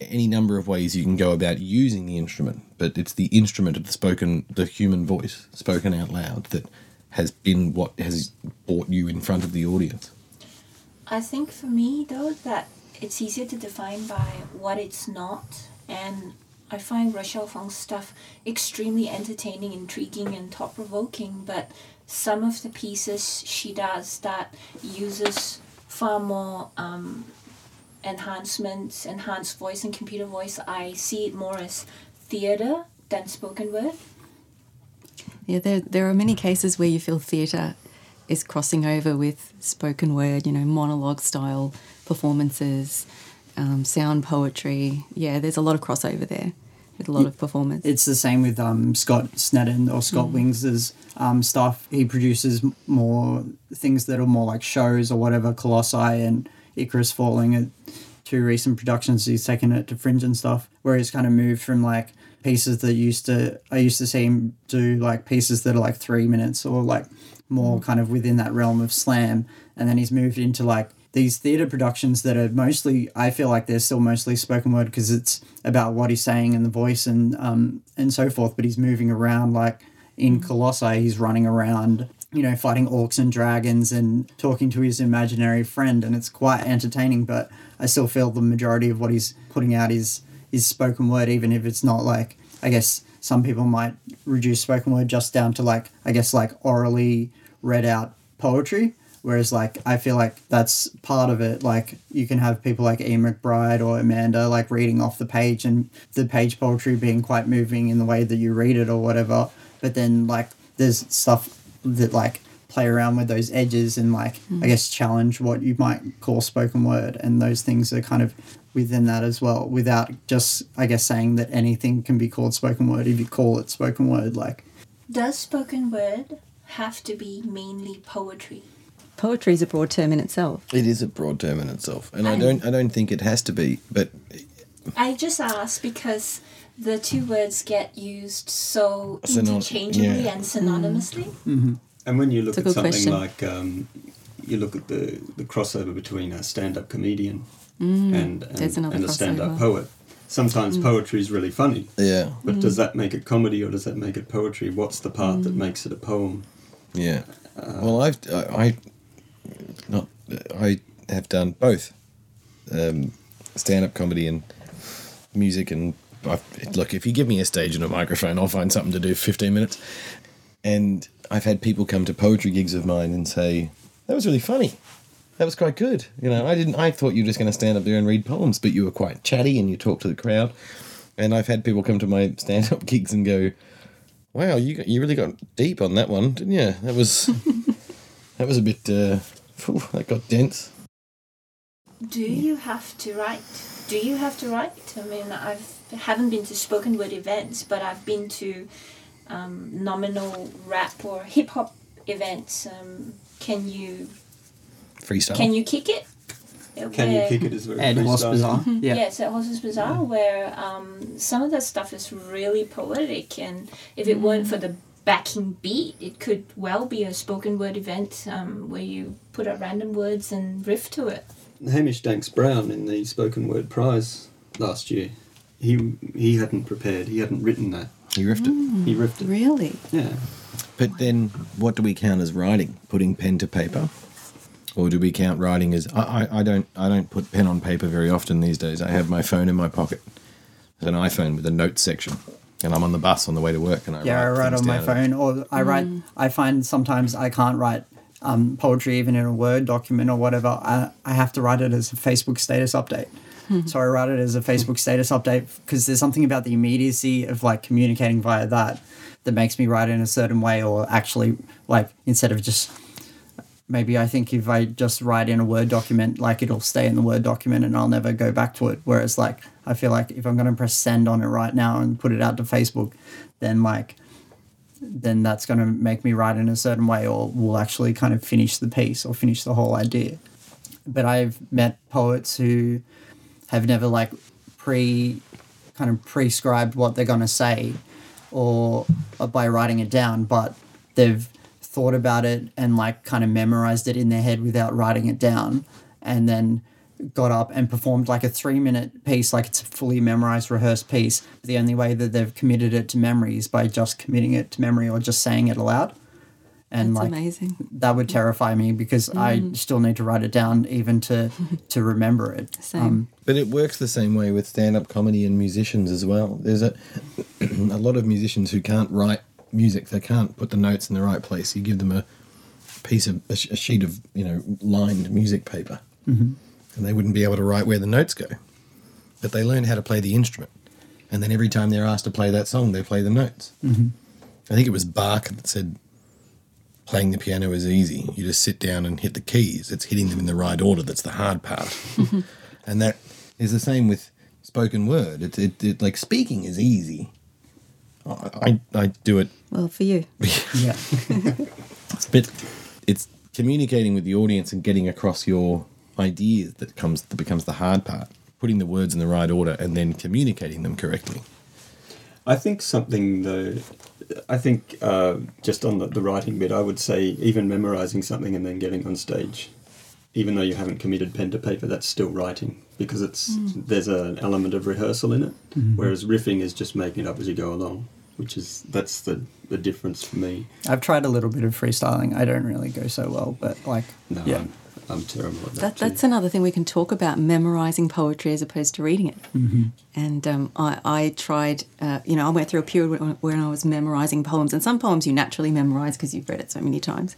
any number of ways you can go about using the instrument, but it's the instrument of the spoken, the human voice spoken out loud that has been what has brought you in front of the audience. I think for me though that it's easier to define by what it's not and I find Rochelle Fong's stuff extremely entertaining, intriguing and thought provoking, but some of the pieces she does that uses far more um, enhancements, enhanced voice and computer voice, I see it more as theatre than spoken word. Yeah, there, there are many cases where you feel theatre is crossing over with spoken word, you know, monologue style performances, um, sound poetry. Yeah, there's a lot of crossover there with a lot of performance. It's the same with um, Scott Sneddon or Scott Wings' um, stuff. He produces more things that are more like shows or whatever. Colossi and Icarus Falling are two recent productions. He's taken it to Fringe and stuff, where he's kind of moved from like pieces that used to I used to see him do like pieces that are like three minutes or like more kind of within that realm of slam, and then he's moved into like these theatre productions that are mostly I feel like they're still mostly spoken word because it's about what he's saying and the voice and um and so forth. But he's moving around like in Colossi, he's running around, you know, fighting orcs and dragons and talking to his imaginary friend, and it's quite entertaining. But I still feel the majority of what he's putting out is is spoken word, even if it's not like I guess some people might reduce spoken word just down to like I guess like orally read out poetry. Whereas like I feel like that's part of it. Like you can have people like E. McBride or Amanda like reading off the page and the page poetry being quite moving in the way that you read it or whatever. But then like there's stuff that like play around with those edges and like I mm. guess challenge what you might call spoken word and those things are kind of within that as well without just I guess saying that anything can be called spoken word if you call it spoken word like Does spoken word have to be mainly poetry? Poetry is a broad term in itself. It is a broad term in itself, and I And- don't I don't think it has to be. But I just ask because the two words get used so Synon- interchangeably yeah. and synonymously. And when you look at something question. like, um, you look at the, the crossover between a stand up comedian and, and, and a stand up poet. Sometimes poetry is really funny, yeah, but does that make it comedy or does that make it poetry? What's the part that makes it a poem? yeah. Uh, well, I've I, I not I have done both, um, stand up comedy and music and. I've, look, if you give me a stage and a microphone, I'll find something to do. for Fifteen minutes, and I've had people come to poetry gigs of mine and say that was really funny. That was quite good. You know, I didn't. I thought you were just going to stand up there and read poems, but you were quite chatty and you talked to the crowd. And I've had people come to my stand-up gigs and go, "Wow, you got, you really got deep on that one, didn't you? That was that was a bit. Uh, phew, that got dense." Do you have to write? Do you have to write? I mean, I've haven't been to spoken word events, but I've been to um, nominal rap or hip hop events. Um, can you Freestyle. can you kick it? Can you kick it as very Ed Horse freestyle? Bazaar yeah Yes, at Horses Bazaar, where um, some of that stuff is really poetic, and if it weren't for the backing beat, it could well be a spoken word event um, where you put up random words and riff to it. Hamish Danks Brown in the spoken word prize last year. He he hadn't prepared. He hadn't written that. He riffed it. He riffed it. Really? Yeah. But then, what do we count as writing? Putting pen to paper, or do we count writing as? I, I, I don't I don't put pen on paper very often these days. I have my phone in my pocket. It's an iPhone with a notes section, and I'm on the bus on the way to work, and I yeah, I write write on my phone, or I write. I find sometimes I can't write um, poetry even in a Word document or whatever. I, I have to write it as a Facebook status update. So I write it as a Facebook status update because there's something about the immediacy of like communicating via that that makes me write in a certain way, or actually like instead of just maybe I think if I just write in a Word document, like it'll stay in the Word document and I'll never go back to it. Whereas like I feel like if I'm gonna press send on it right now and put it out to Facebook, then like then that's gonna make me write in a certain way or will actually kind of finish the piece or finish the whole idea. But I've met poets who have never like pre kind of prescribed what they're gonna say or, or by writing it down, but they've thought about it and like kind of memorized it in their head without writing it down and then got up and performed like a three minute piece, like it's a fully memorized, rehearsed piece. But the only way that they've committed it to memory is by just committing it to memory or just saying it aloud. And That's like amazing. that would terrify me because I mm-hmm. still need to write it down even to to remember it. Same. Um, but it works the same way with stand-up comedy and musicians as well. There's a a lot of musicians who can't write music. They can't put the notes in the right place. You give them a piece of a, a sheet of you know lined music paper, mm-hmm. and they wouldn't be able to write where the notes go. But they learn how to play the instrument, and then every time they're asked to play that song, they play the notes. Mm-hmm. I think it was Bach that said. Playing the piano is easy. You just sit down and hit the keys. It's hitting them in the right order that's the hard part. and that is the same with spoken word. It's it, it like speaking is easy. I, I, I do it, Well, for you. Yeah. but it's communicating with the audience and getting across your ideas that comes that becomes the hard part. Putting the words in the right order and then communicating them correctly. I think something though. I think uh, just on the, the writing bit, I would say even memorizing something and then getting on stage, even though you haven't committed pen to paper, that's still writing because it's there's an element of rehearsal in it. Whereas riffing is just making it up as you go along, which is that's the the difference for me. I've tried a little bit of freestyling. I don't really go so well, but like, No, yeah. I'm, I'm terrible at that. That, that's another thing we can talk about memorizing poetry as opposed to reading it. And um, I, I tried, uh, you know, I went through a period when, when I was memorizing poems, and some poems you naturally memorize because you've read it so many times.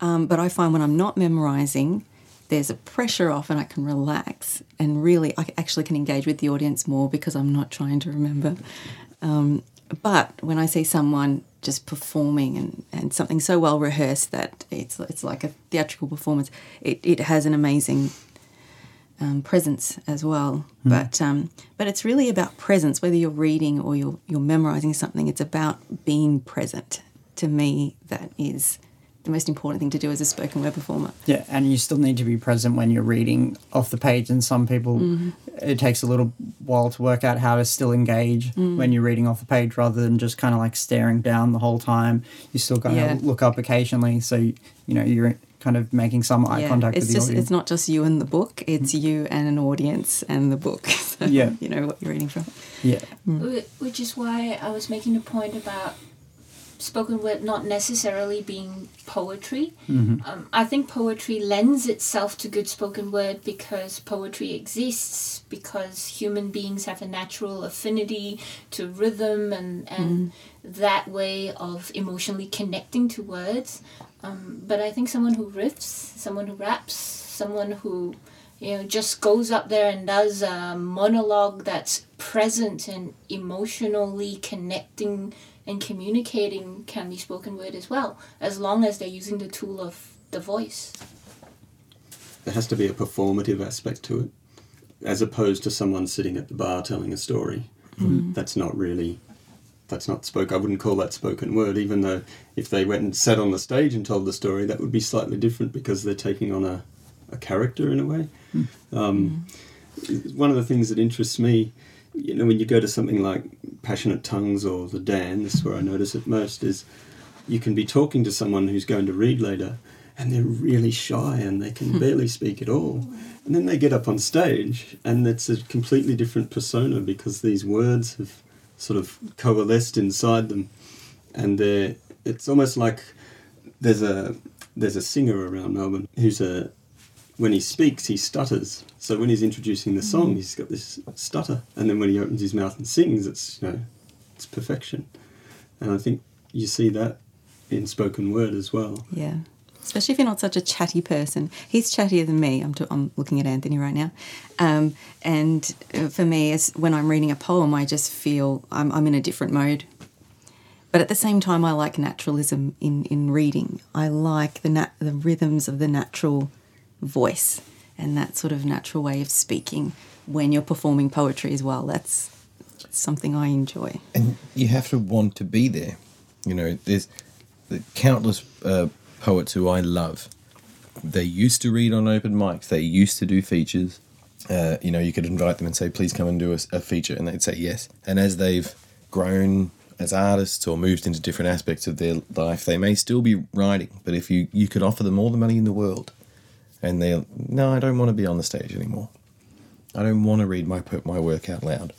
Um, but I find when I'm not memorizing, there's a pressure off and I can relax and really, I actually can engage with the audience more because I'm not trying to remember. Um, but when I see someone just performing and, and something so well rehearsed that it's it's like a theatrical performance, it, it has an amazing um, presence as well. But um, but it's really about presence, whether you're reading or you're you're memorizing something. It's about being present. To me, that is the most important thing to do as a spoken word performer. Yeah, and you still need to be present when you're reading off the page. And some people, Mm-hmm. it takes a little while to work out how to still engage Mm. when you're reading off the page rather than just kind of like staring down the whole time. You still got to Yeah. look up occasionally. So, you know, you're kind of making some eye contact it's with the just audience. it's not just you and the book; it's you and an audience and the book. So Yeah. you know what you're reading from. yeah. Wh- Which is why I was making the point about spoken word not necessarily being poetry. Um, I think poetry lends itself to good spoken word because poetry exists, because human beings have a natural affinity to rhythm and, and that way of emotionally connecting to words. Um, but I think someone who riffs, someone who raps, someone who you know just goes up there and does a monologue that's present and emotionally connecting and communicating can be spoken word as well as long as they're using the tool of the voice there has to be a performative aspect to it, as opposed to someone sitting at the bar telling a story. Mm-hmm. That's not really, that's not spoke. I wouldn't call that spoken word, even though if they went and sat on the stage and told the story, that would be slightly different because they're taking on a, a character in a way. Hmm. Um, hmm. One of the things that interests me, you know, when you go to something like Passionate Tongues or The Dan, this is where I notice it most, is you can be talking to someone who's going to read later and they're really shy and they can hmm. barely speak at all. And then they get up on stage and it's a completely different persona because these words have sort of coalesced inside them. And they're, it's almost like there's a there's a singer around Melbourne who's a when he speaks he stutters. So when he's introducing the song he's got this stutter. And then when he opens his mouth and sings it's you know it's perfection. And I think you see that in spoken word as well. Yeah. Especially if you're not such a chatty person. He's chattier than me. I'm, t- I'm looking at Anthony right now. Um, and uh, for me, as when I'm reading a poem, I just feel I'm, I'm in a different mode. But at the same time, I like naturalism in, in reading. I like the, nat- the rhythms of the natural voice and that sort of natural way of speaking when you're performing poetry as well. That's something I enjoy. and you have to want to be there. You know, there's the countless uh, poets who I love. They used to read on open mics. They used to do features. Uh, you know, you could invite them and say, "Please come and do a, a feature," and they'd say yes. And as they've grown as artists or moved into different aspects of their life, they may still be writing. But if you you could offer them all the money in the world, and they're no, I don't want to be on the stage anymore. I don't want to read my my work out loud.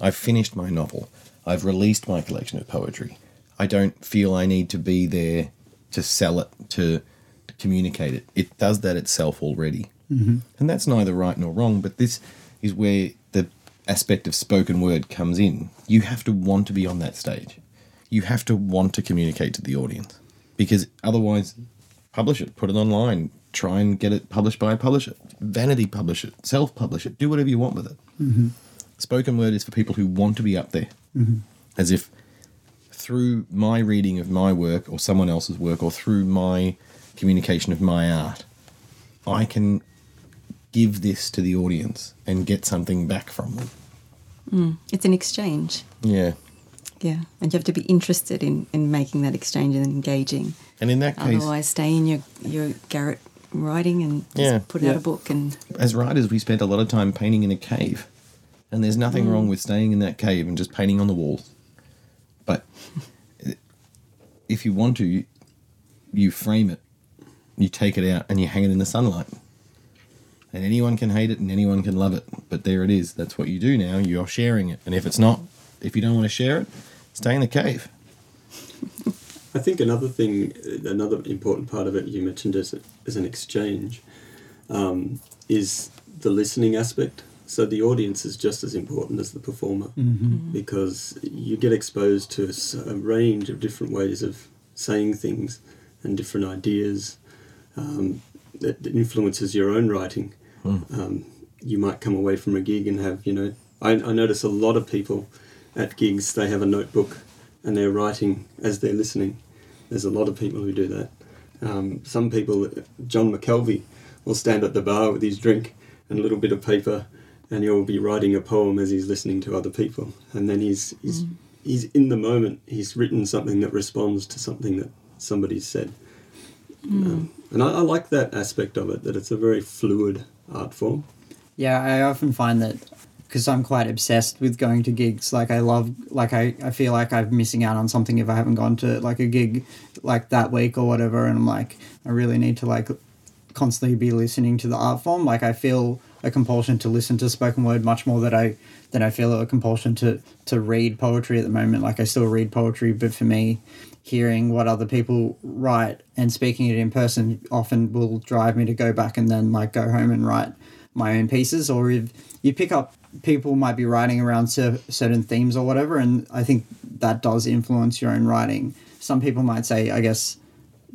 I've finished my novel. I've released my collection of poetry. I don't feel I need to be there to sell it to, to communicate it. It does that itself already, mm-hmm. and that's neither right nor wrong. But this is where the aspect of spoken word comes in. You have to want to be on that stage. You have to want to communicate to the audience because otherwise, publish it, put it online, try and get it published by a publisher, vanity publish it, self publish it, do whatever you want with it. Mm-hmm. Spoken word is for people who want to be up there, mm-hmm. as if through my reading of my work or someone else's work or through my communication of my art, I can give this to the audience and get something back from them. Mm, it's an exchange. Yeah. Yeah, and you have to be interested in, in making that exchange and engaging. And in that case, otherwise, stay in your your garret writing and Yeah. put out Yeah. a book and as writers, we spent a lot of time painting in a cave, and there's nothing mm. wrong with staying in that cave and just painting on the walls. But if you want to, you, you frame it, you take it out, and you hang it in the sunlight. And anyone can hate it and anyone can love it, but there it is. That's what you do now. You're sharing it, and if it's not, if you don't want to share it, stay in the cave. I think another thing, another important part of it you mentioned as, as an exchange, um, is the listening aspect. So the audience is just as important as the performer because you get exposed to a range of different ways of saying things and different ideas um, that that influences your own writing. Um, you might come away from a gig and have, you know, I, I notice a lot of people at gigs, they have a notebook and they're writing as they're listening. There's a lot of people who do that. Um, some people, John McKelvey, will stand at the bar with his drink and a little bit of paper, and he'll be writing a poem as he's listening to other people. And then he's he's he's in the moment. He's written something that responds to something that somebody's said. Um, and I, I like that aspect of it. That it's a very fluid art form. Yeah, I often find that because I'm quite obsessed with going to gigs. Like I love, like I, I feel like I'm missing out on something if I haven't gone to like a gig like that week or whatever. And I'm like, I really need to like constantly be listening to the art form. Like I feel a compulsion to listen to spoken word much more than I than I feel a compulsion to to read poetry at the moment. Like I still read poetry, but for me, hearing what other people write and speaking it in person often will drive me to go back and then like go home and write my own pieces. Or if you pick up people might be writing around cer- certain themes or whatever, and I think that does influence your own writing. Some people might say, I guess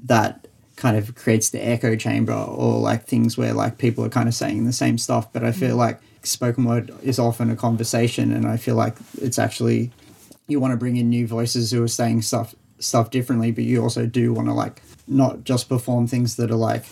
that kind of creates the echo chamber or like things where like people are kind of saying the same stuff but i mm. feel like spoken word is often a conversation and i feel like it's actually you want to bring in new voices who are saying stuff stuff differently but you also do want to like not just perform things that are like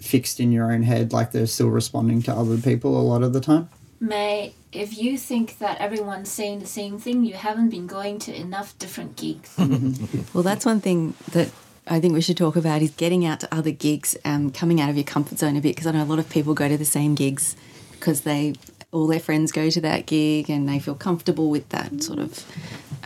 fixed in your own head like they're still responding to other people a lot of the time May, if you think that everyone's saying the same thing, you haven't been going to enough different gigs. Well, that's one thing that I think we should talk about is getting out to other gigs, and coming out of your comfort zone a bit. Because I know a lot of people go to the same gigs because they all their friends go to that gig and they feel comfortable with that sort of,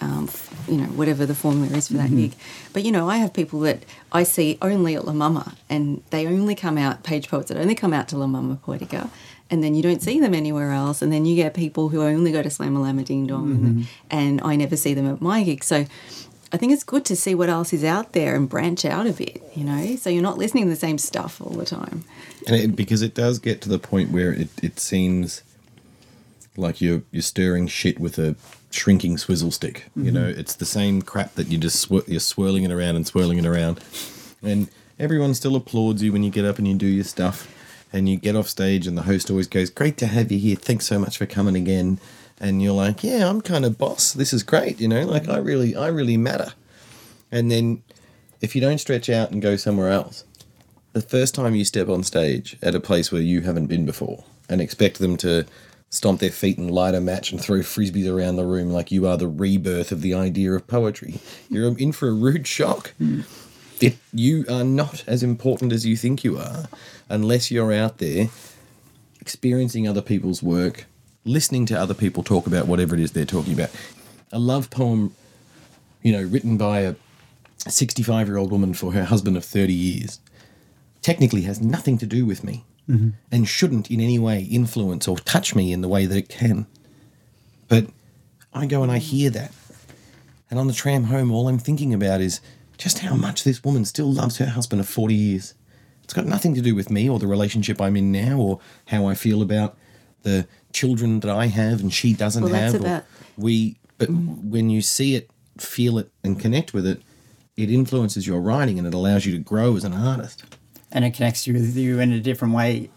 um, you know, whatever the formula is for that gig. But you know, I have people that I see only at La Mama, and they only come out page poets that only come out to La Mama Poetica. And then you don't see them anywhere else, and then you get people who only go to Slamalamadingdong, and, and I never see them at my gig. So I think it's good to see what else is out there and branch out a bit, you know, so you're not listening to the same stuff all the time. And it, because it does get to the point where it, it seems like you're you're stirring shit with a shrinking swizzle stick. You mm-hmm. know, it's the same crap that you just swir- you're swirling it around and swirling it around, and everyone still applauds you when you get up and you do your stuff, and you get off stage, and the host always goes, "Great to have you here. Thanks so much for coming again." And you're like, "Yeah, I'm kind of boss. This is great. You know, like I really I really matter." And then if you don't stretch out and go somewhere else, the first time you step on stage at a place where you haven't been before and expect them to stomp their feet and light a match and throw frisbees around the room like you are the rebirth of the idea of poetry, you're in for a rude shock. Hmm. It, you are not as important as you think you are unless you're out there experiencing other people's work, listening to other people talk about whatever it is they're talking about. A love poem, you know, written by a 65 year old woman for her husband of 30 years technically has nothing to do with me. Mm-hmm. and shouldn't in any way influence or touch me in the way that it can. But I go and I hear that. And on the tram home, all I'm thinking about is just how much this woman still loves her husband of 40 years. It's got nothing to do with me or the relationship I'm in now or how I feel about the children that I have and she doesn't Well, have. about- we, but when you see it, feel it, and connect with it, it influences your writing and it allows you to grow as an artist. And it connects you with you in a different way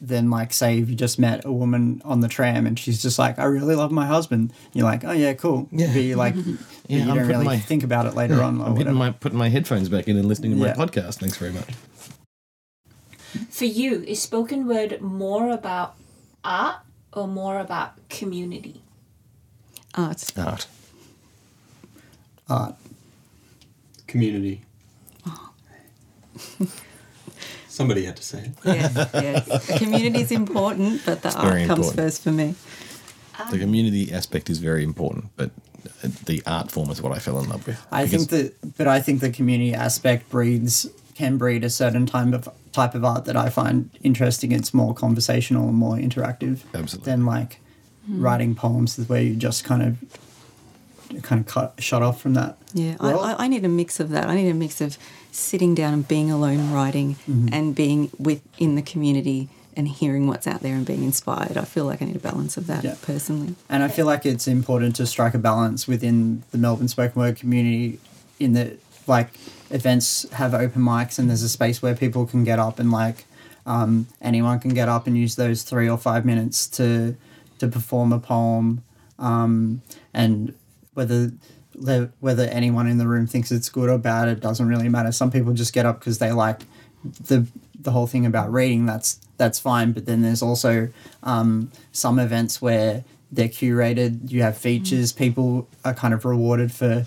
than like say if you just met a woman on the tram and she's just like I really love my husband you're like oh yeah cool Yeah. but you like but Yeah, you I'm don't really my- think about it later on or I'm hitting whatever. my putting my headphones back in and listening to Yeah. my podcast. Thanks very much. For you, is spoken word more about art or more about community? Art. Art. art Community. Somebody had to say it. Yes, yes. Community is important, but the art very comes important. first for me. The community aspect is very important, but the art form is what I fell in love with. I think that but I think the community aspect breeds can breed a certain type of type of art that I find interesting it's more conversational and more interactive Absolutely. than like hmm. writing poems where you just kind of kind of cut shut off from that Yeah, I. I, I need a mix of that. I need a mix of sitting down and being alone writing Mm-hmm. and being with in the community and hearing what's out there and being inspired. I feel like I need a balance of that Yeah. personally. And I feel like it's important to strike a balance within the Melbourne spoken word community in that like events have open mics and there's a space where people can get up and like um, anyone can get up and use those three or five minutes to to perform a poem um, and whether whether anyone in the room thinks it's good or bad it doesn't really matter. Some people just get up because they like the the whole thing about reading that's that's fine. But then there's also um, some events where they're curated you have features people are kind of rewarded for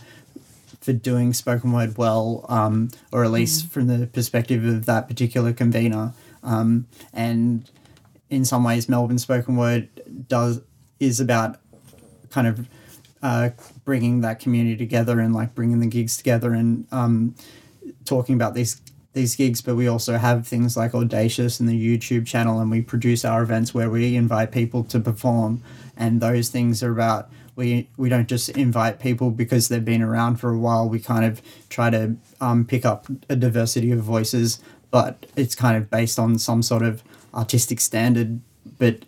for doing spoken word well um, or at least from the perspective of that particular convener. Um, and in some ways melbourne spoken word does is about kind of uh, bringing that community together and like bringing the gigs together and um, talking about these these gigs, but we also have things like Audacious and the YouTube channel, and we produce our events where we invite people to perform, and those things are about we we don't just invite people because they've been around for a while. We kind of try to um, pick up a diversity of voices, but it's kind of based on some sort of artistic standard. But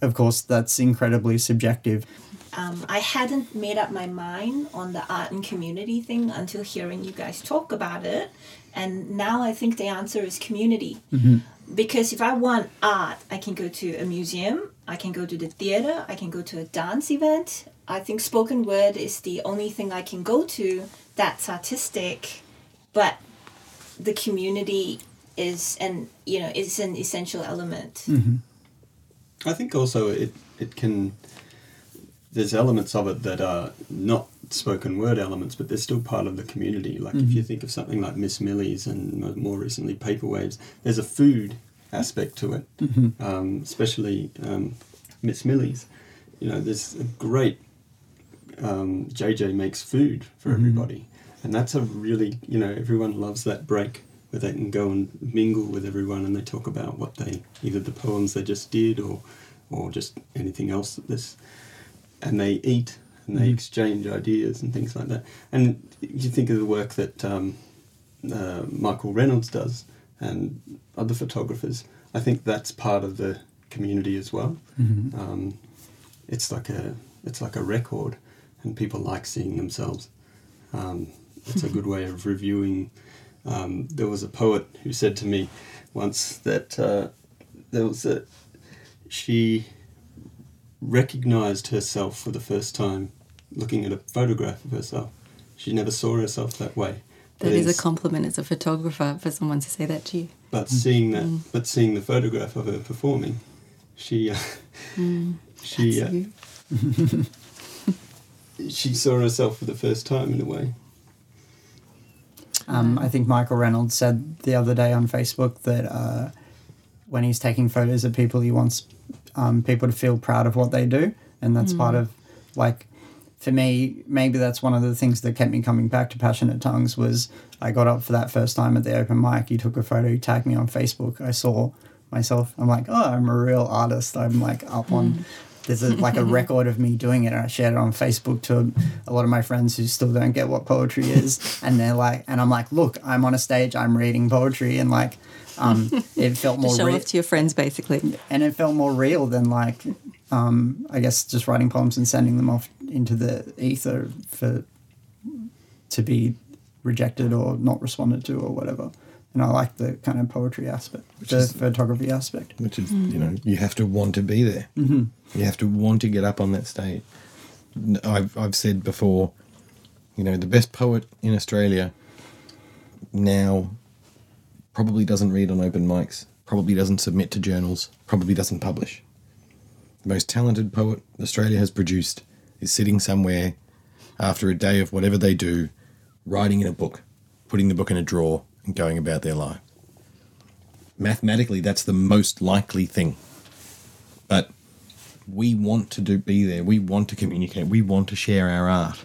of course, that's incredibly subjective. Um, I hadn't made up my mind on the art and community thing until hearing you guys talk about it. And now I think the answer is community. Because if I want art, I can go to a museum, I can go to the theater, I can go to a dance event. I think spoken word is the only thing I can go to that's artistic, but the community is and you know is an essential element. I think also it it can. There's elements of it that are not spoken word elements, but they're still part of the community. Like if you think of something like Miss Millie's and more recently Paper Waves, there's a food aspect to it, um, especially um, Miss Millie's. You know, there's a great um, JJ makes food for everybody, and that's a really you know everyone loves that break where they can go and mingle with everyone and they talk about what they either the poems they just did or or just anything else that this and they eat and they exchange ideas and things like that. And you think of the work that um, uh, Michael Reynolds does and other photographers. I think that's part of the community as well. Um, it's like a it's like a record, and people like seeing themselves. Um, it's a good way of reviewing. Um, there was a poet who said to me once that uh, there was a she recognized herself for the first time looking at a photograph of herself. She never saw herself that way. That But is a compliment as a photographer for someone to say that to you. But seeing that, but seeing the photograph of her performing, she, uh, she, uh, she saw herself for the first time in a way. Um, I think Michael Reynolds said the other day on Facebook that uh, when he's taking photos of people, he wants um, people to feel proud of what they do, and that's part of like for me. Maybe that's one of the things that kept me coming back to Passionate Tongues was I got up for that first time at the open mic. You took a photo, you tagged me on Facebook. I saw myself. I'm like, oh, I'm a real artist. I'm like up on. There's a, like a record of me doing it, and I shared it on Facebook to a lot of my friends who still don't get what poetry is, and they're like, and I'm like, look, I'm on a stage, I'm reading poetry, and like, um, it felt more show real off to your friends, basically. and it felt more real than like um, I guess just writing poems and sending them off into the ether for to be rejected or not responded to or whatever. And I like the kind of poetry aspect, the is- photography aspect. which is you know you have to want to be there. Mm-hmm. You have to want to get up on that stage. N- I've I've said before, you know, the best poet in Australia now probably doesn't read on open mics, probably doesn't submit to journals, probably doesn't publish. The most talented poet Australia has produced is sitting somewhere after a day of whatever they do, writing in a book, putting the book in a drawer, and going about their life mathematically that's the most likely thing but we want to do be there we want to communicate we want to share our art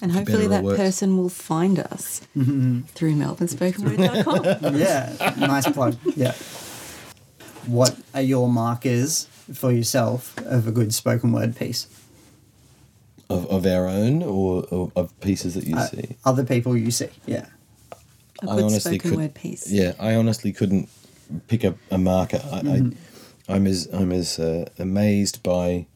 And hopefully that person will find us through melbournespokenword.com. yeah, nice plug. Yeah. What are your markers for yourself of a good spoken word piece? of, of our own or, or of pieces that you Uh, see other people you see. Yeah. A I good honestly spoken could- word piece. yeah i honestly couldn't pick a, a marker. I, I, i'm as i'm as uh, amazed by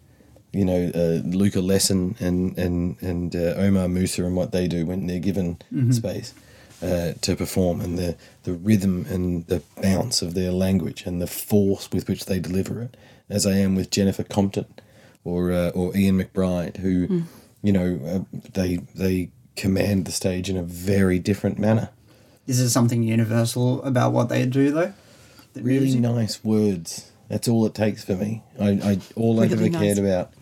you know uh, Luka Lesson and and and uh, Omar Musa and what they do when they're given space uh, to perform and the the rhythm and the bounce of their language and the force with which they deliver it as I am with Jennifer Compton or uh, or Ian McBryde who you know uh, they they command the stage in a very different manner Is there something universal about what they do though? Really nice words. That's all it takes for me. I, I all I've Really ever cared nice. about,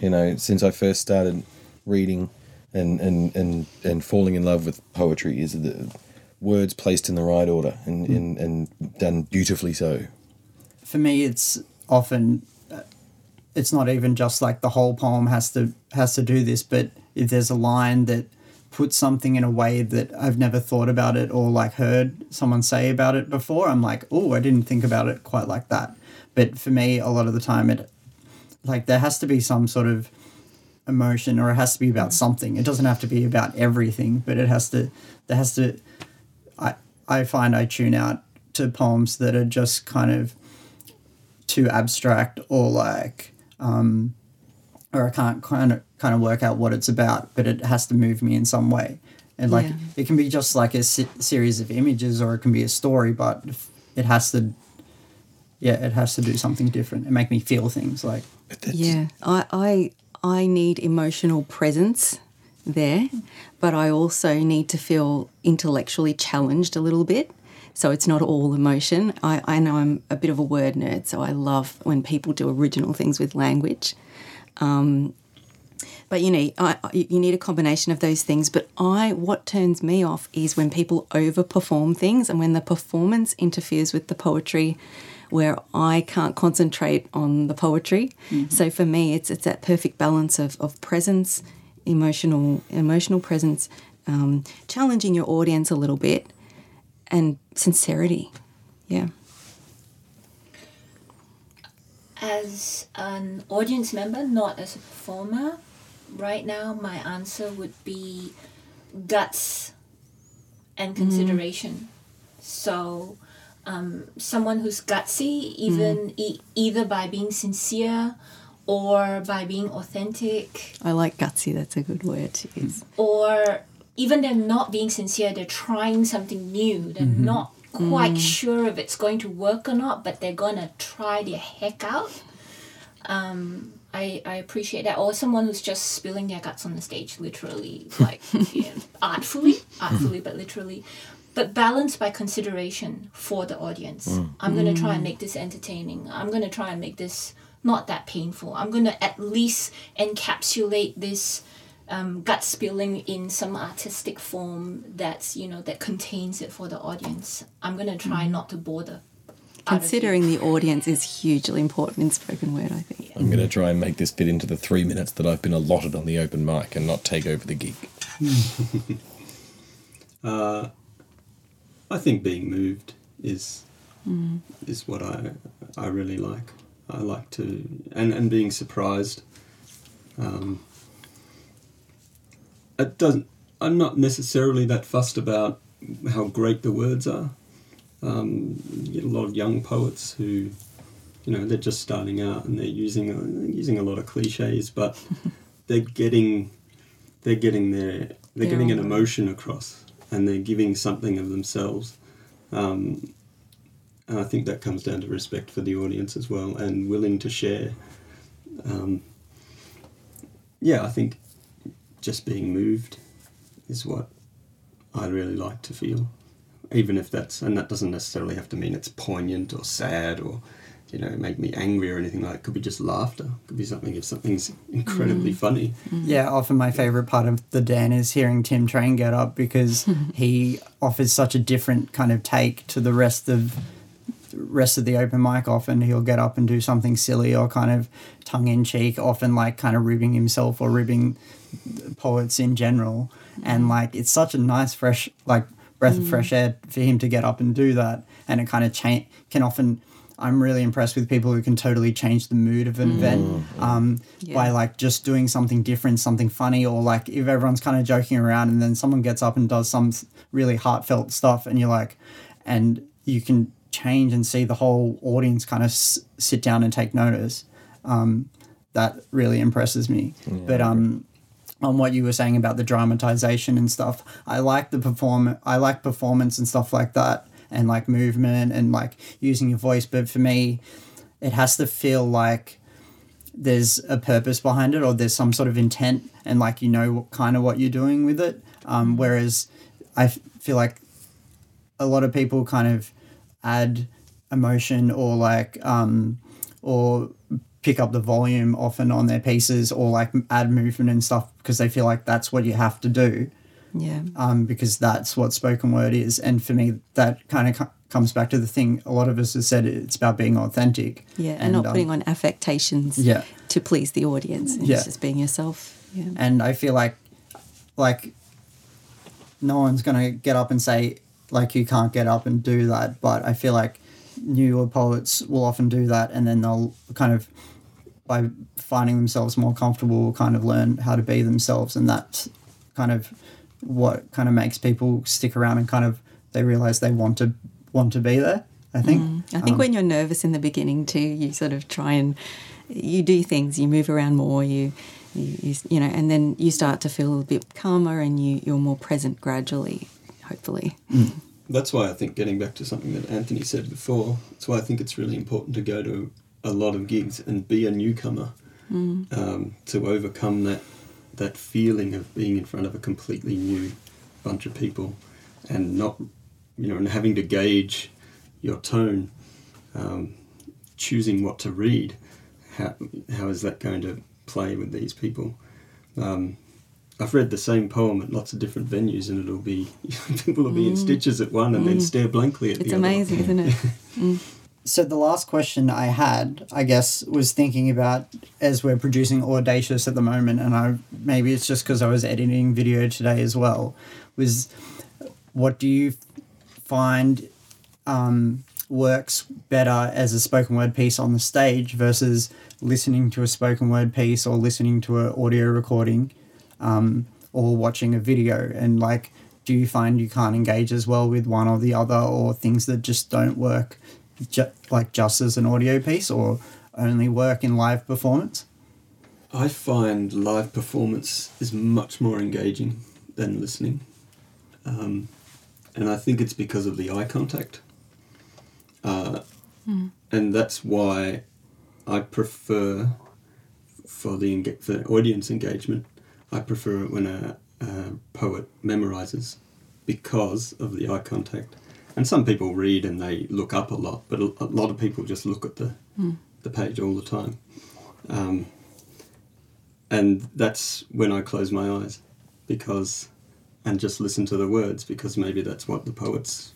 you know, since I first started reading and, and, and, and falling in love with poetry is the words placed in the right order and, and, and done beautifully so. for me it's often uh, it's not even just like the whole poem has to has to do this but if there's a line that puts something in a way that I've never thought about it or like heard someone say about it before I'm like oh I didn't think about it quite like that. But for me a lot of the time it like there has to be some sort of emotion or it has to be about something. It doesn't have to be about everything but it has to there has to I I find I tune out to poems that are just kind of too abstract or like um or I can't kind of kind of work out what it's about, but it has to move me in some way. And like Yeah. it can be just like a se- series of images or it can be a story, but it has to yeah, it has to do something different and make me feel things like Yeah, I, I I need emotional presence there, but I also need to feel intellectually challenged a little bit. So it's not all emotion. I, I know I'm a bit of a word nerd, so I love when people do original things with language. Um, but you know, I, you need a combination of those things. But I, what turns me off is when people overperform things, and when the performance interferes with the poetry, where I can't concentrate on the poetry. So for me, it's it's that perfect balance of, of presence, emotional emotional presence, um, challenging your audience a little bit, and sincerity. Yeah. As an audience member, not as a performer, right now my answer would be guts and mm. consideration. So, um, someone who's gutsy, even mm. e- either by being sincere or by being authentic, I like gutsy. That's a good word to use. Mm. or even they're not being sincere, they're trying something new, they're mm-hmm. not quite sure if it's going to work or not, but they're gonna try their heck out. Um, I, I appreciate that. Or someone who's just spilling their guts on the stage, literally, like yeah, artfully, artfully, but literally. But balanced by consideration for the audience. Mm. I'm gonna try and mm. make this entertaining. I'm gonna try and make this not that painful. I'm gonna at least encapsulate this um, gut spilling in some artistic form that's you know that contains it for the audience. I'm gonna try mm. not to bore the out of you. Considering the audience is hugely important in spoken word, I think. I'm going to try and make this fit into the three minutes that I've been allotted on the open mic and not take over the gig. Uh, I think being moved is is what I I really like. I like to and and being surprised. Um, it doesn't. I'm not necessarily that fussed about how great the words are. Um, you get a lot of young poets who, you know, they're just starting out and they're using they're using a lot of cliches, but they're getting they're getting their they're Their getting an emotion across and they're giving something of themselves. Um, and I think that comes down to respect for the audience as well and willing to share. Um, yeah, I think just being moved is what I really like to feel. Even if that's, and that doesn't necessarily have to mean it's poignant or sad or, you know, make me angry or anything like that. It could be just laughter. It could be something if something's incredibly mm. funny. Mm. Yeah, often my favorite part of the Dan is hearing Tim Train get up because he offers such a different kind of take to the rest of rest of the open mic. Often he'll get up and do something silly or kind of tongue in cheek, often like kind of ribbing himself or ribbing poets in general. And mm. like it's such a nice fresh like breath of fresh air for him to get up and do that. And it kind of change can often I'm really impressed with people who can totally change the mood of an event um, by like just doing something different, something funny, or like if everyone's kind of joking around and then someone gets up and does some really heartfelt stuff, and you're like, and you can change and see the whole audience kind of s- sit down and take notice. Um, that really impresses me. but um, on what you were saying about the dramatization and stuff, I like the perform. I like performance and stuff like that, and like movement and like using your voice. But for me, it has to feel like there's a purpose behind it or there's some sort of intent and like you know what, kind of what you're doing with it um, whereas I feel like a lot of people kind of add emotion or like um, or pick up the volume often on their pieces or like add movement and stuff because they feel like that's what you have to do Yeah. um, because that's what spoken word is. And for me, that kind of co- comes back to the thing a lot of us have said it's about being authentic. Yeah, and, not um, putting on affectations Yeah. to please the audience. And Yeah. Just being yourself. Yeah. And I feel like, like, no one's gonna get up and say like you can't get up and do that. But I feel like newer poets will often do that, and then they'll kind of by finding themselves more comfortable, will kind of learn how to be themselves, and that's kind of what kind of makes people stick around and kind of they realize they want to want to be there. I think. Mm. I think um, when you're nervous in the beginning too, you sort of try and you do things, you move around more, you, you, you, you know, and then you start to feel a bit calmer and you, you're more present gradually, hopefully. Mm. That's why I think getting back to something that Anthony said before, that's why I think it's really important to go to a lot of gigs and be a newcomer um, to overcome that that feeling of being in front of a completely new bunch of people and not, you know, and having to gauge your tone, um, choosing what to read. How, how is that going to play with these people? Um, I've read the same poem at lots of different venues, and it'll be people will be in stitches at one and then stare blankly at It's the other. It's amazing, isn't it? So the last question I had, I guess, was thinking about as we're producing Audacious at the moment, and I maybe it's just because I was editing video today as well. Was what do you find um, works better as a spoken word piece on the stage versus listening to a spoken word piece or listening to an audio recording um, or watching a video? And like, do you find you can't engage as well with one or the other, or things that just don't work, ju- like just as an audio piece, or only work in live performance? I find live performance is much more engaging than listening, um, and I think it's because of the eye contact, uh, and that's why I prefer for the enga- for audience engagement. I prefer it when a, a poet memorizes because of the eye contact. And some people read and they look up a lot, but a, a lot of people just look at the the page all the time. Um, and that's when I close my eyes because and just listen to the words because maybe that's what the poets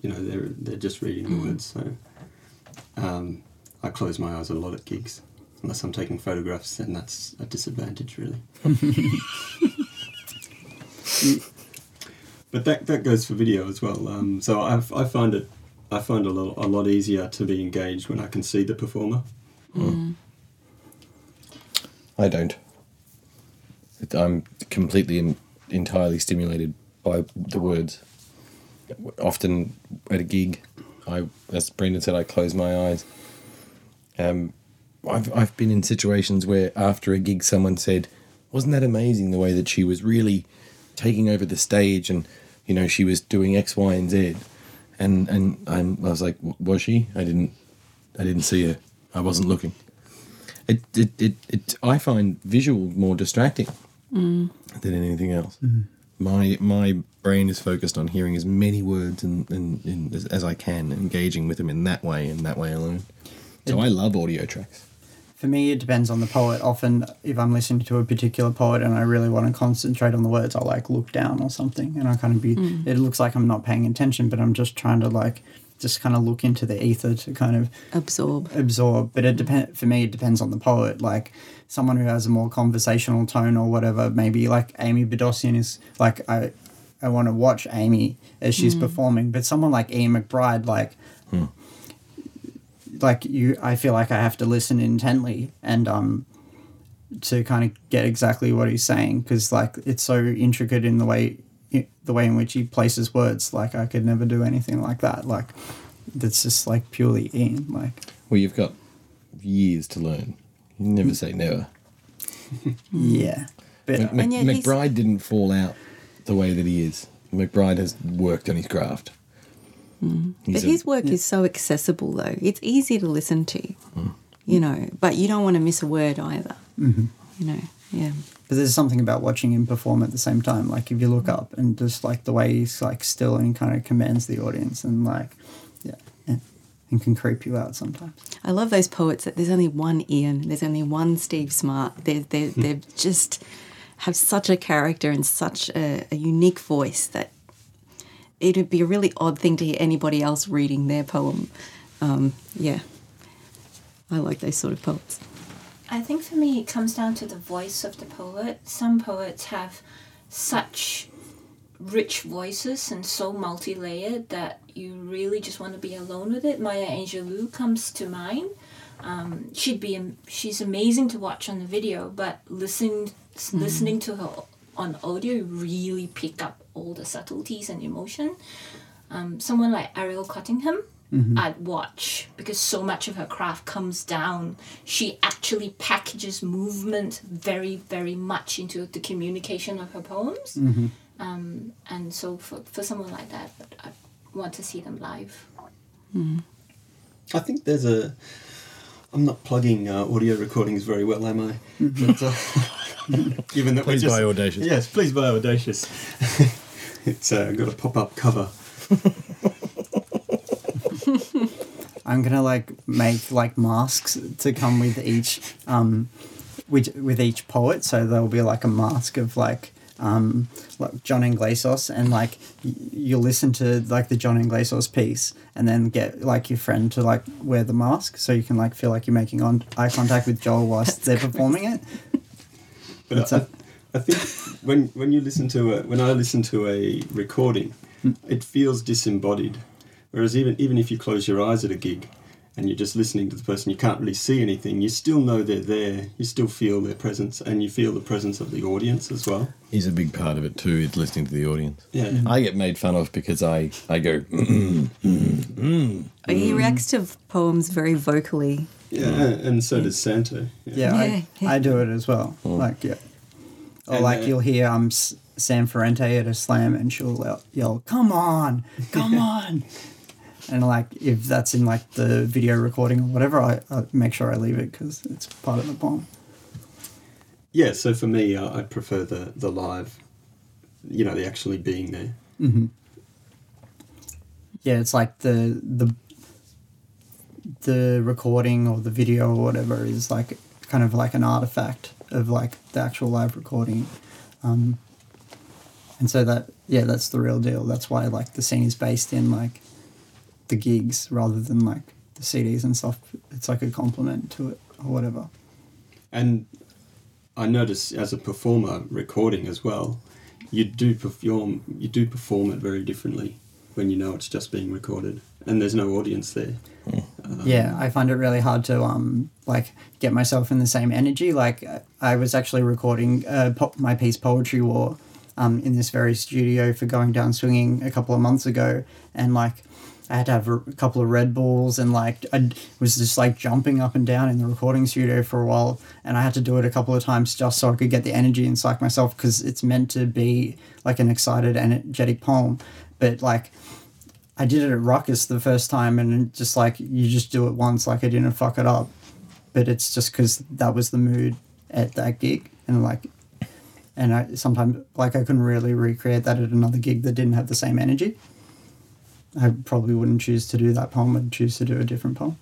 you know they're they're just reading the words. So um, I close my eyes a lot at gigs unless I'm taking photographs then that's a disadvantage really but that that goes for video as well um, so I, I find it I find a lot, a lot easier to be engaged when I can see the performer. I don't. I'm completely and entirely stimulated by the words. Often at a gig, I, as Brendan said, I close my eyes. Um, I've I've been in situations where after a gig, someone said, "Wasn't that amazing the way that she was really taking over the stage and you know she was doing X, Y, and Z," and and I'm, I was like, "Was she? I didn't I didn't see her. I wasn't looking." It it, it, it I find visual more distracting mm. than anything else. Mm-hmm. My my brain is focused on hearing as many words and, and, and as, as I can, engaging with them in that way and that way alone. So I love audio tracks. For me, it depends on the poet. Often, if I'm listening to a particular poet and I really want to concentrate on the words, I'll like look down or something, and I kind of be. Mm. It looks like I'm not paying attention, but I'm just trying to like just kind of look into the ether to kind of Absorb. absorb. But it depend for me. It depends on the poet. Like someone who has a more conversational tone or whatever. Maybe like Amy Bodossian is like I. I want to watch Amy as she's mm. performing, but someone like Ian McBryde, like hmm. Like you i feel like i have to listen intently and um to kind of get exactly what he's saying because like it's so intricate in the way the way in which he places words like i could never do anything like that like that's just like purely ian like Well, you've got years to learn. You never say never. yeah but Mc- Mc- And yet he's- McBryde didn't fall out the way that he is. McBryde has worked on his craft. But a- his work is so accessible, though. It's easy to listen to, you know, but you don't want to miss a word either. Mm-hmm. You know, yeah. but there's something about watching him perform at the same time like if you look up and just like the way he's like still and kind of commands the audience and like yeah and, and can creep you out sometimes I love those poets that there's only one Ian, there's only one Steve Smart. They're, they're, they're just have such a character and such a, a unique voice that it'd be a really odd thing to hear anybody else reading their poem. Um, yeah. I like those sort of poets. I think for me, it comes down to the voice of the poet. Some poets have such rich voices and so multi layered that you really just want to be alone with it. Maya Angelou comes to mind. Um, she'd be she's amazing to watch on the video, but listening listening to her on audio you really pick up all the subtleties and emotion. Um, someone like Arielle Cottingham, I'd watch because so much of her craft comes down. She actually packages movement very, very much into the communication of her poems. Um, and so for, for someone like that, I want to see them live. I think there's a. I'm not plugging uh, audio recordings very well, am I? But, uh, given that Please we're just, buy Audacious. Yes, please buy Audacious. it's uh, got a pop-up cover. I'm gonna like make like masks to come with each um with with each poet, so there'll be like a mask of like um like John Inglesos and like y- you'll listen to like the John Inglesos piece and then get like your friend to like wear the mask so you can like feel like you're making on eye contact with Joel whilst they're performing it. But What's I. I think when when you listen to a when I listen to a recording, hmm. it feels disembodied. Whereas even even if you close your eyes at a gig, and you're just listening to the person, you can't really see anything. You still know they're there. You still feel their presence, and you feel the presence of the audience as well. He's a big part of it too. Is listening to the audience. Yeah. Hmm. I get made fun of because I I go. Mm, mm, mm, he reacts to poems very vocally. Yeah, and, and so does Santo. Yeah, I, Yeah. I do it as well. Like yeah, or And, like uh, you'll hear um S- Sam Ferrante at a slam and she'll yell- yell, "Come on, come on!" And like if that's in like the video recording or whatever, I, I make sure I leave it because it's part of the poem. Yeah, so for me, uh, I prefer the the live. You know, the actually being there. Yeah, it's like the the the recording or the video or whatever is like kind of like an artifact of like the actual live recording. Um, and so that yeah, that's the real deal. That's why like the scene is based in like the gigs rather than like the CDs and stuff. It's like a compliment to it or whatever. And I notice as a performer recording as well, you do perform you do perform it very differently. When you know it's just being recorded and there's no audience there. yeah, I find it really hard to um like get myself in the same energy. Like I was actually recording uh, po- my piece Poetry War um, in this very studio for going down swinging a couple of months ago, and like I had to have a couple of Red Bulls and like I was just like jumping up and down in the recording studio for a while, and I had to do it a couple of times just so I could get the energy and psych myself because it's meant to be like an excited, energetic poem, but like. I did it at Ruckus the first time, and just like you just do it once, like I didn't fuck it up. But it's just because that was the mood at that gig, and like, and I sometimes like I couldn't really recreate that at another gig that didn't have the same energy. I probably wouldn't choose to do that poem. I'd choose to do a different poem.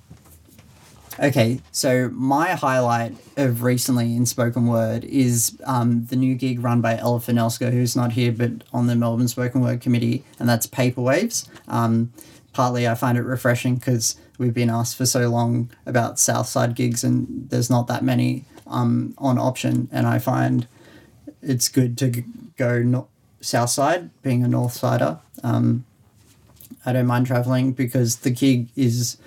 Okay, so my highlight of recently in spoken word is um, the new gig run by Ella Finelska, who's not here but on the Melbourne Spoken Word Committee, and that's Paper Waves. Um, partly I find it refreshing because we've been asked for so long about Southside gigs and there's not that many um, on option, and I find it's good to go no- Southside, being a North Sider. Um, I don't mind traveling because the gig is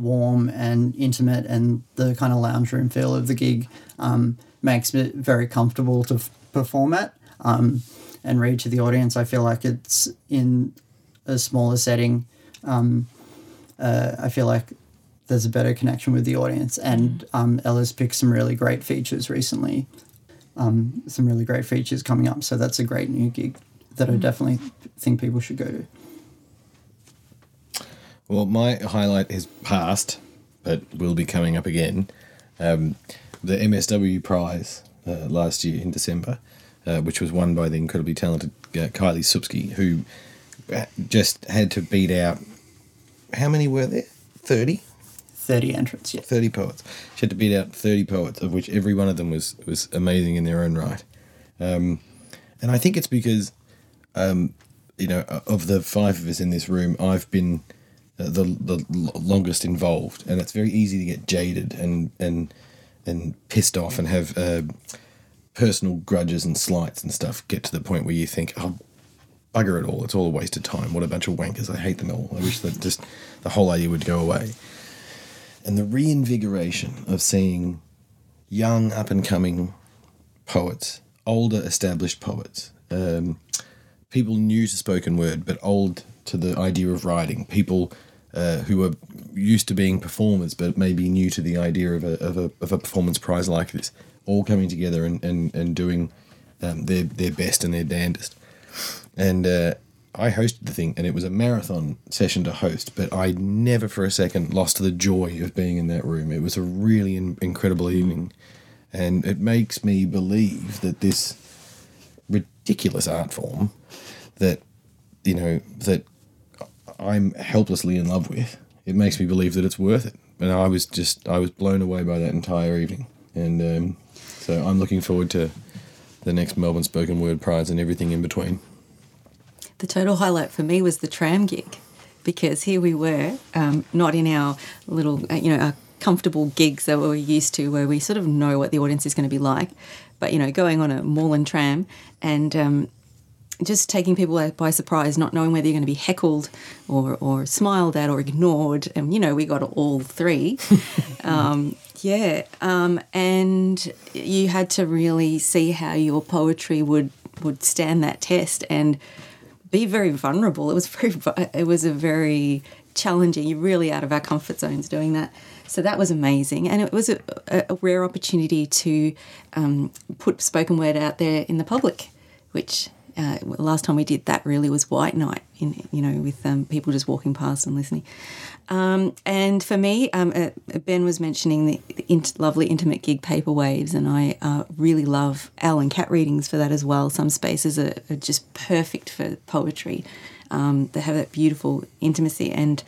warm and intimate, and the kind of lounge room feel of the gig um, makes it very comfortable to f- perform at um, and read to the audience. I feel like it's in a smaller setting. Um, uh, I feel like there's a better connection with the audience, and um, Ella's picked some really great features recently. Um, some really great features coming up, so that's a great new gig that I definitely think people should go to. Well, my highlight is past, but will be coming up again. Um, the MSW prize uh, last year in December, uh, which was won by the incredibly talented uh, Kylie Supski, who uh, just had to beat out. How many were there? 30? 30 entrants, yeah. 30 poets. She had to beat out 30 poets, of which every one of them was, was amazing in their own right. Um, and I think it's because, um, you know, of the five of us in this room, I've been the, the longest involved. And it's very easy to get jaded and, and, and pissed off and have uh, personal grudges and slights and stuff get to the point where you think, oh, bugger it all. It's all a waste of time. What a bunch of wankers. I hate them all. I wish that just the whole idea would go away and the reinvigoration of seeing young up and coming poets, older established poets, um, people new to spoken word but old to the idea of writing, people uh, who are used to being performers but maybe new to the idea of a, of a, of a performance prize like this, all coming together and, and, and doing um, their, their best and their damnedest. And uh, I hosted the thing, and it was a marathon session to host, but I never for a second lost the joy of being in that room. It was a really in- incredible evening, and it makes me believe that this ridiculous art form that you know that I'm helplessly in love with, it makes me believe that it's worth it. And I was just I was blown away by that entire evening, and um, so I'm looking forward to the next Melbourne Spoken Word Prize and everything in between. The total highlight for me was the tram gig because here we were, um, not in our little, uh, you know, our comfortable gigs that we're used to where we sort of know what the audience is going to be like, but, you know, going on a Moreland tram and um, just taking people by surprise, not knowing whether you're going to be heckled or, or smiled at or ignored. And, you know, we got all three. um, yeah. Um, and you had to really see how your poetry would, would stand that test. And, be very vulnerable. It was very, it was a very challenging. You're really out of our comfort zones doing that. So that was amazing, and it was a, a rare opportunity to um, put spoken word out there in the public, which uh, last time we did that really was White Night, in you know, with um, people just walking past and listening. Um, and for me, um, uh, Ben was mentioning the, the int- lovely intimate gig Paper Waves, and I uh, really love Al and Cat readings for that as well. Some spaces are, are just perfect for poetry. Um, they have that beautiful intimacy, and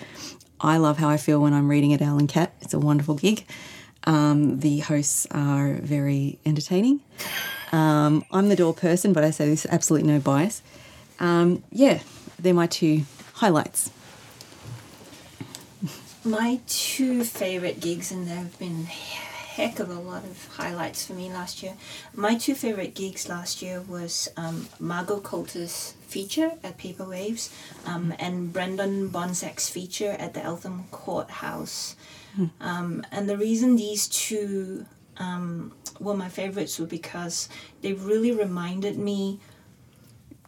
I love how I feel when I'm reading at Al and Cat. It's a wonderful gig. Um, the hosts are very entertaining. Um, I'm the door person, but I say this absolutely no bias. Um, yeah, they're my two highlights. My two favorite gigs, and there have been heck of a lot of highlights for me last year. My two favorite gigs last year was um, Margot Coulter's feature at Paper Waves um, and Brendan Bonsack's feature at the Eltham Courthouse. Um, and the reason these two um, were my favorites were because they really reminded me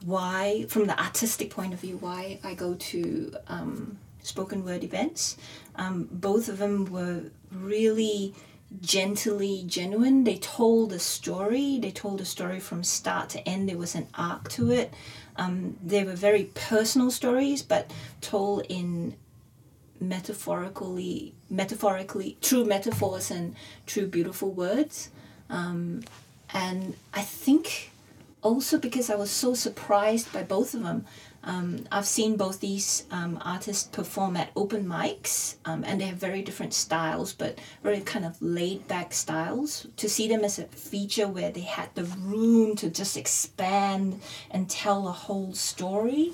why, from the artistic point of view, why I go to um, spoken word events. Um, both of them were really gently genuine. They told a story. They told a story from start to end. There was an arc to it. Um, they were very personal stories, but told in metaphorically, metaphorically true metaphors and true beautiful words. Um, and I think also because I was so surprised by both of them. Um, I've seen both these um, artists perform at open mics, um, and they have very different styles, but very kind of laid back styles. To see them as a feature where they had the room to just expand and tell a whole story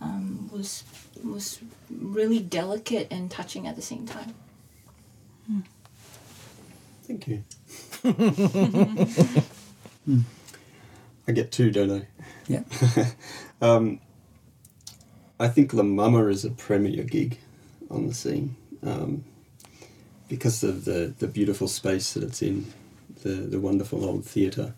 um, was was really delicate and touching at the same time. Thank you. I get two, don't I? Yeah. Um, I think La Mama is a premier gig on the scene um, because of the, the beautiful space that it's in, the, the wonderful old theatre.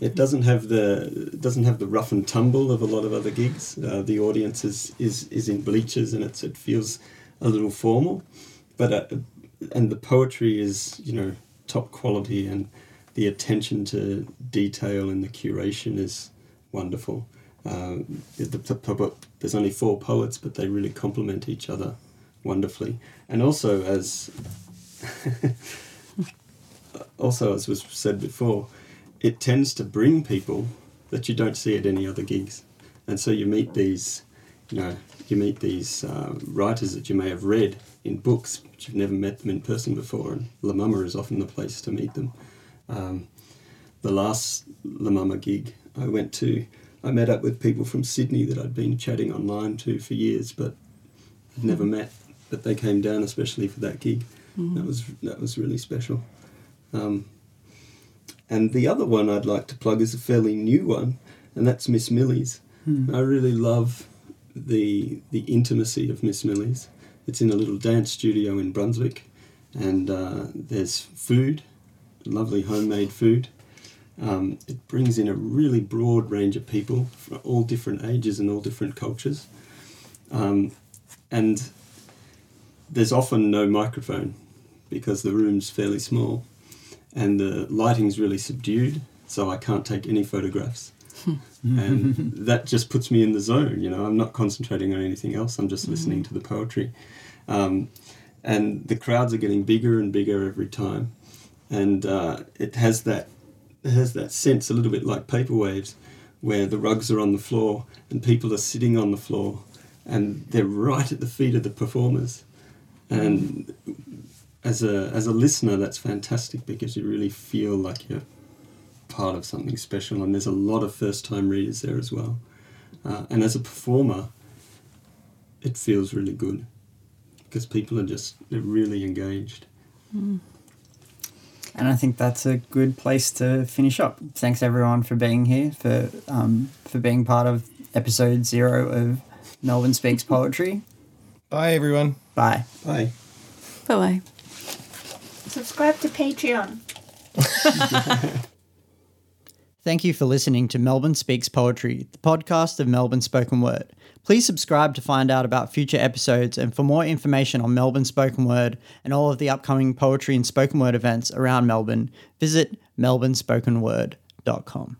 It doesn't have the doesn't have the rough and tumble of a lot of other gigs. Uh, the audience is, is, is in bleachers and it's it feels a little formal, but uh, and the poetry is you know top quality and the attention to detail and the curation is wonderful. The, the, the, there's only four poets, but they really complement each other wonderfully. And also, as also as was said before, it tends to bring people that you don't see at any other gigs, and so you meet these, you know, you meet these uh, writers that you may have read in books, but you've never met them in person before. And La Mama is often the place to meet them. Um, the last La Mama gig I went to, I met up with people from Sydney that I'd been chatting online to for years, but had never met. But they came down especially for that gig. That was that was really special. Um, and the other one I'd like to plug is a fairly new one, and that's Miss Millie's. I really love the the intimacy of Miss Millie's. It's in a little dance studio in Brunswick, and uh, there's food, lovely homemade food. Um, it brings in a really broad range of people from all different ages and all different cultures. Um, and there's often no microphone because the room's fairly small and the lighting's really subdued, so I can't take any photographs. and that just puts me in the zone, you know. I'm not concentrating on anything else, I'm just listening to the poetry. Um, and the crowds are getting bigger and bigger every time. And uh, it has that it has that sense a little bit like paper waves where the rugs are on the floor and people are sitting on the floor and they're right at the feet of the performers and as a as a listener that's fantastic because you really feel like you're part of something special and there's a lot of first time readers there as well uh, and as a performer it feels really good because people are just they're really engaged And I think that's a good place to finish up. Thanks everyone for being here, for um, for being part of episode zero of Melbourne Speaks Poetry. Bye, everyone. Bye. bye Bye bye. Subscribe to Patreon. Thank you for listening to Melbourne Speaks Poetry, the podcast of Melbourne Spoken Word. Please subscribe to find out about future episodes and for more information on Melbourne Spoken Word and all of the upcoming poetry and spoken word events around Melbourne, visit melbournespokenword.com.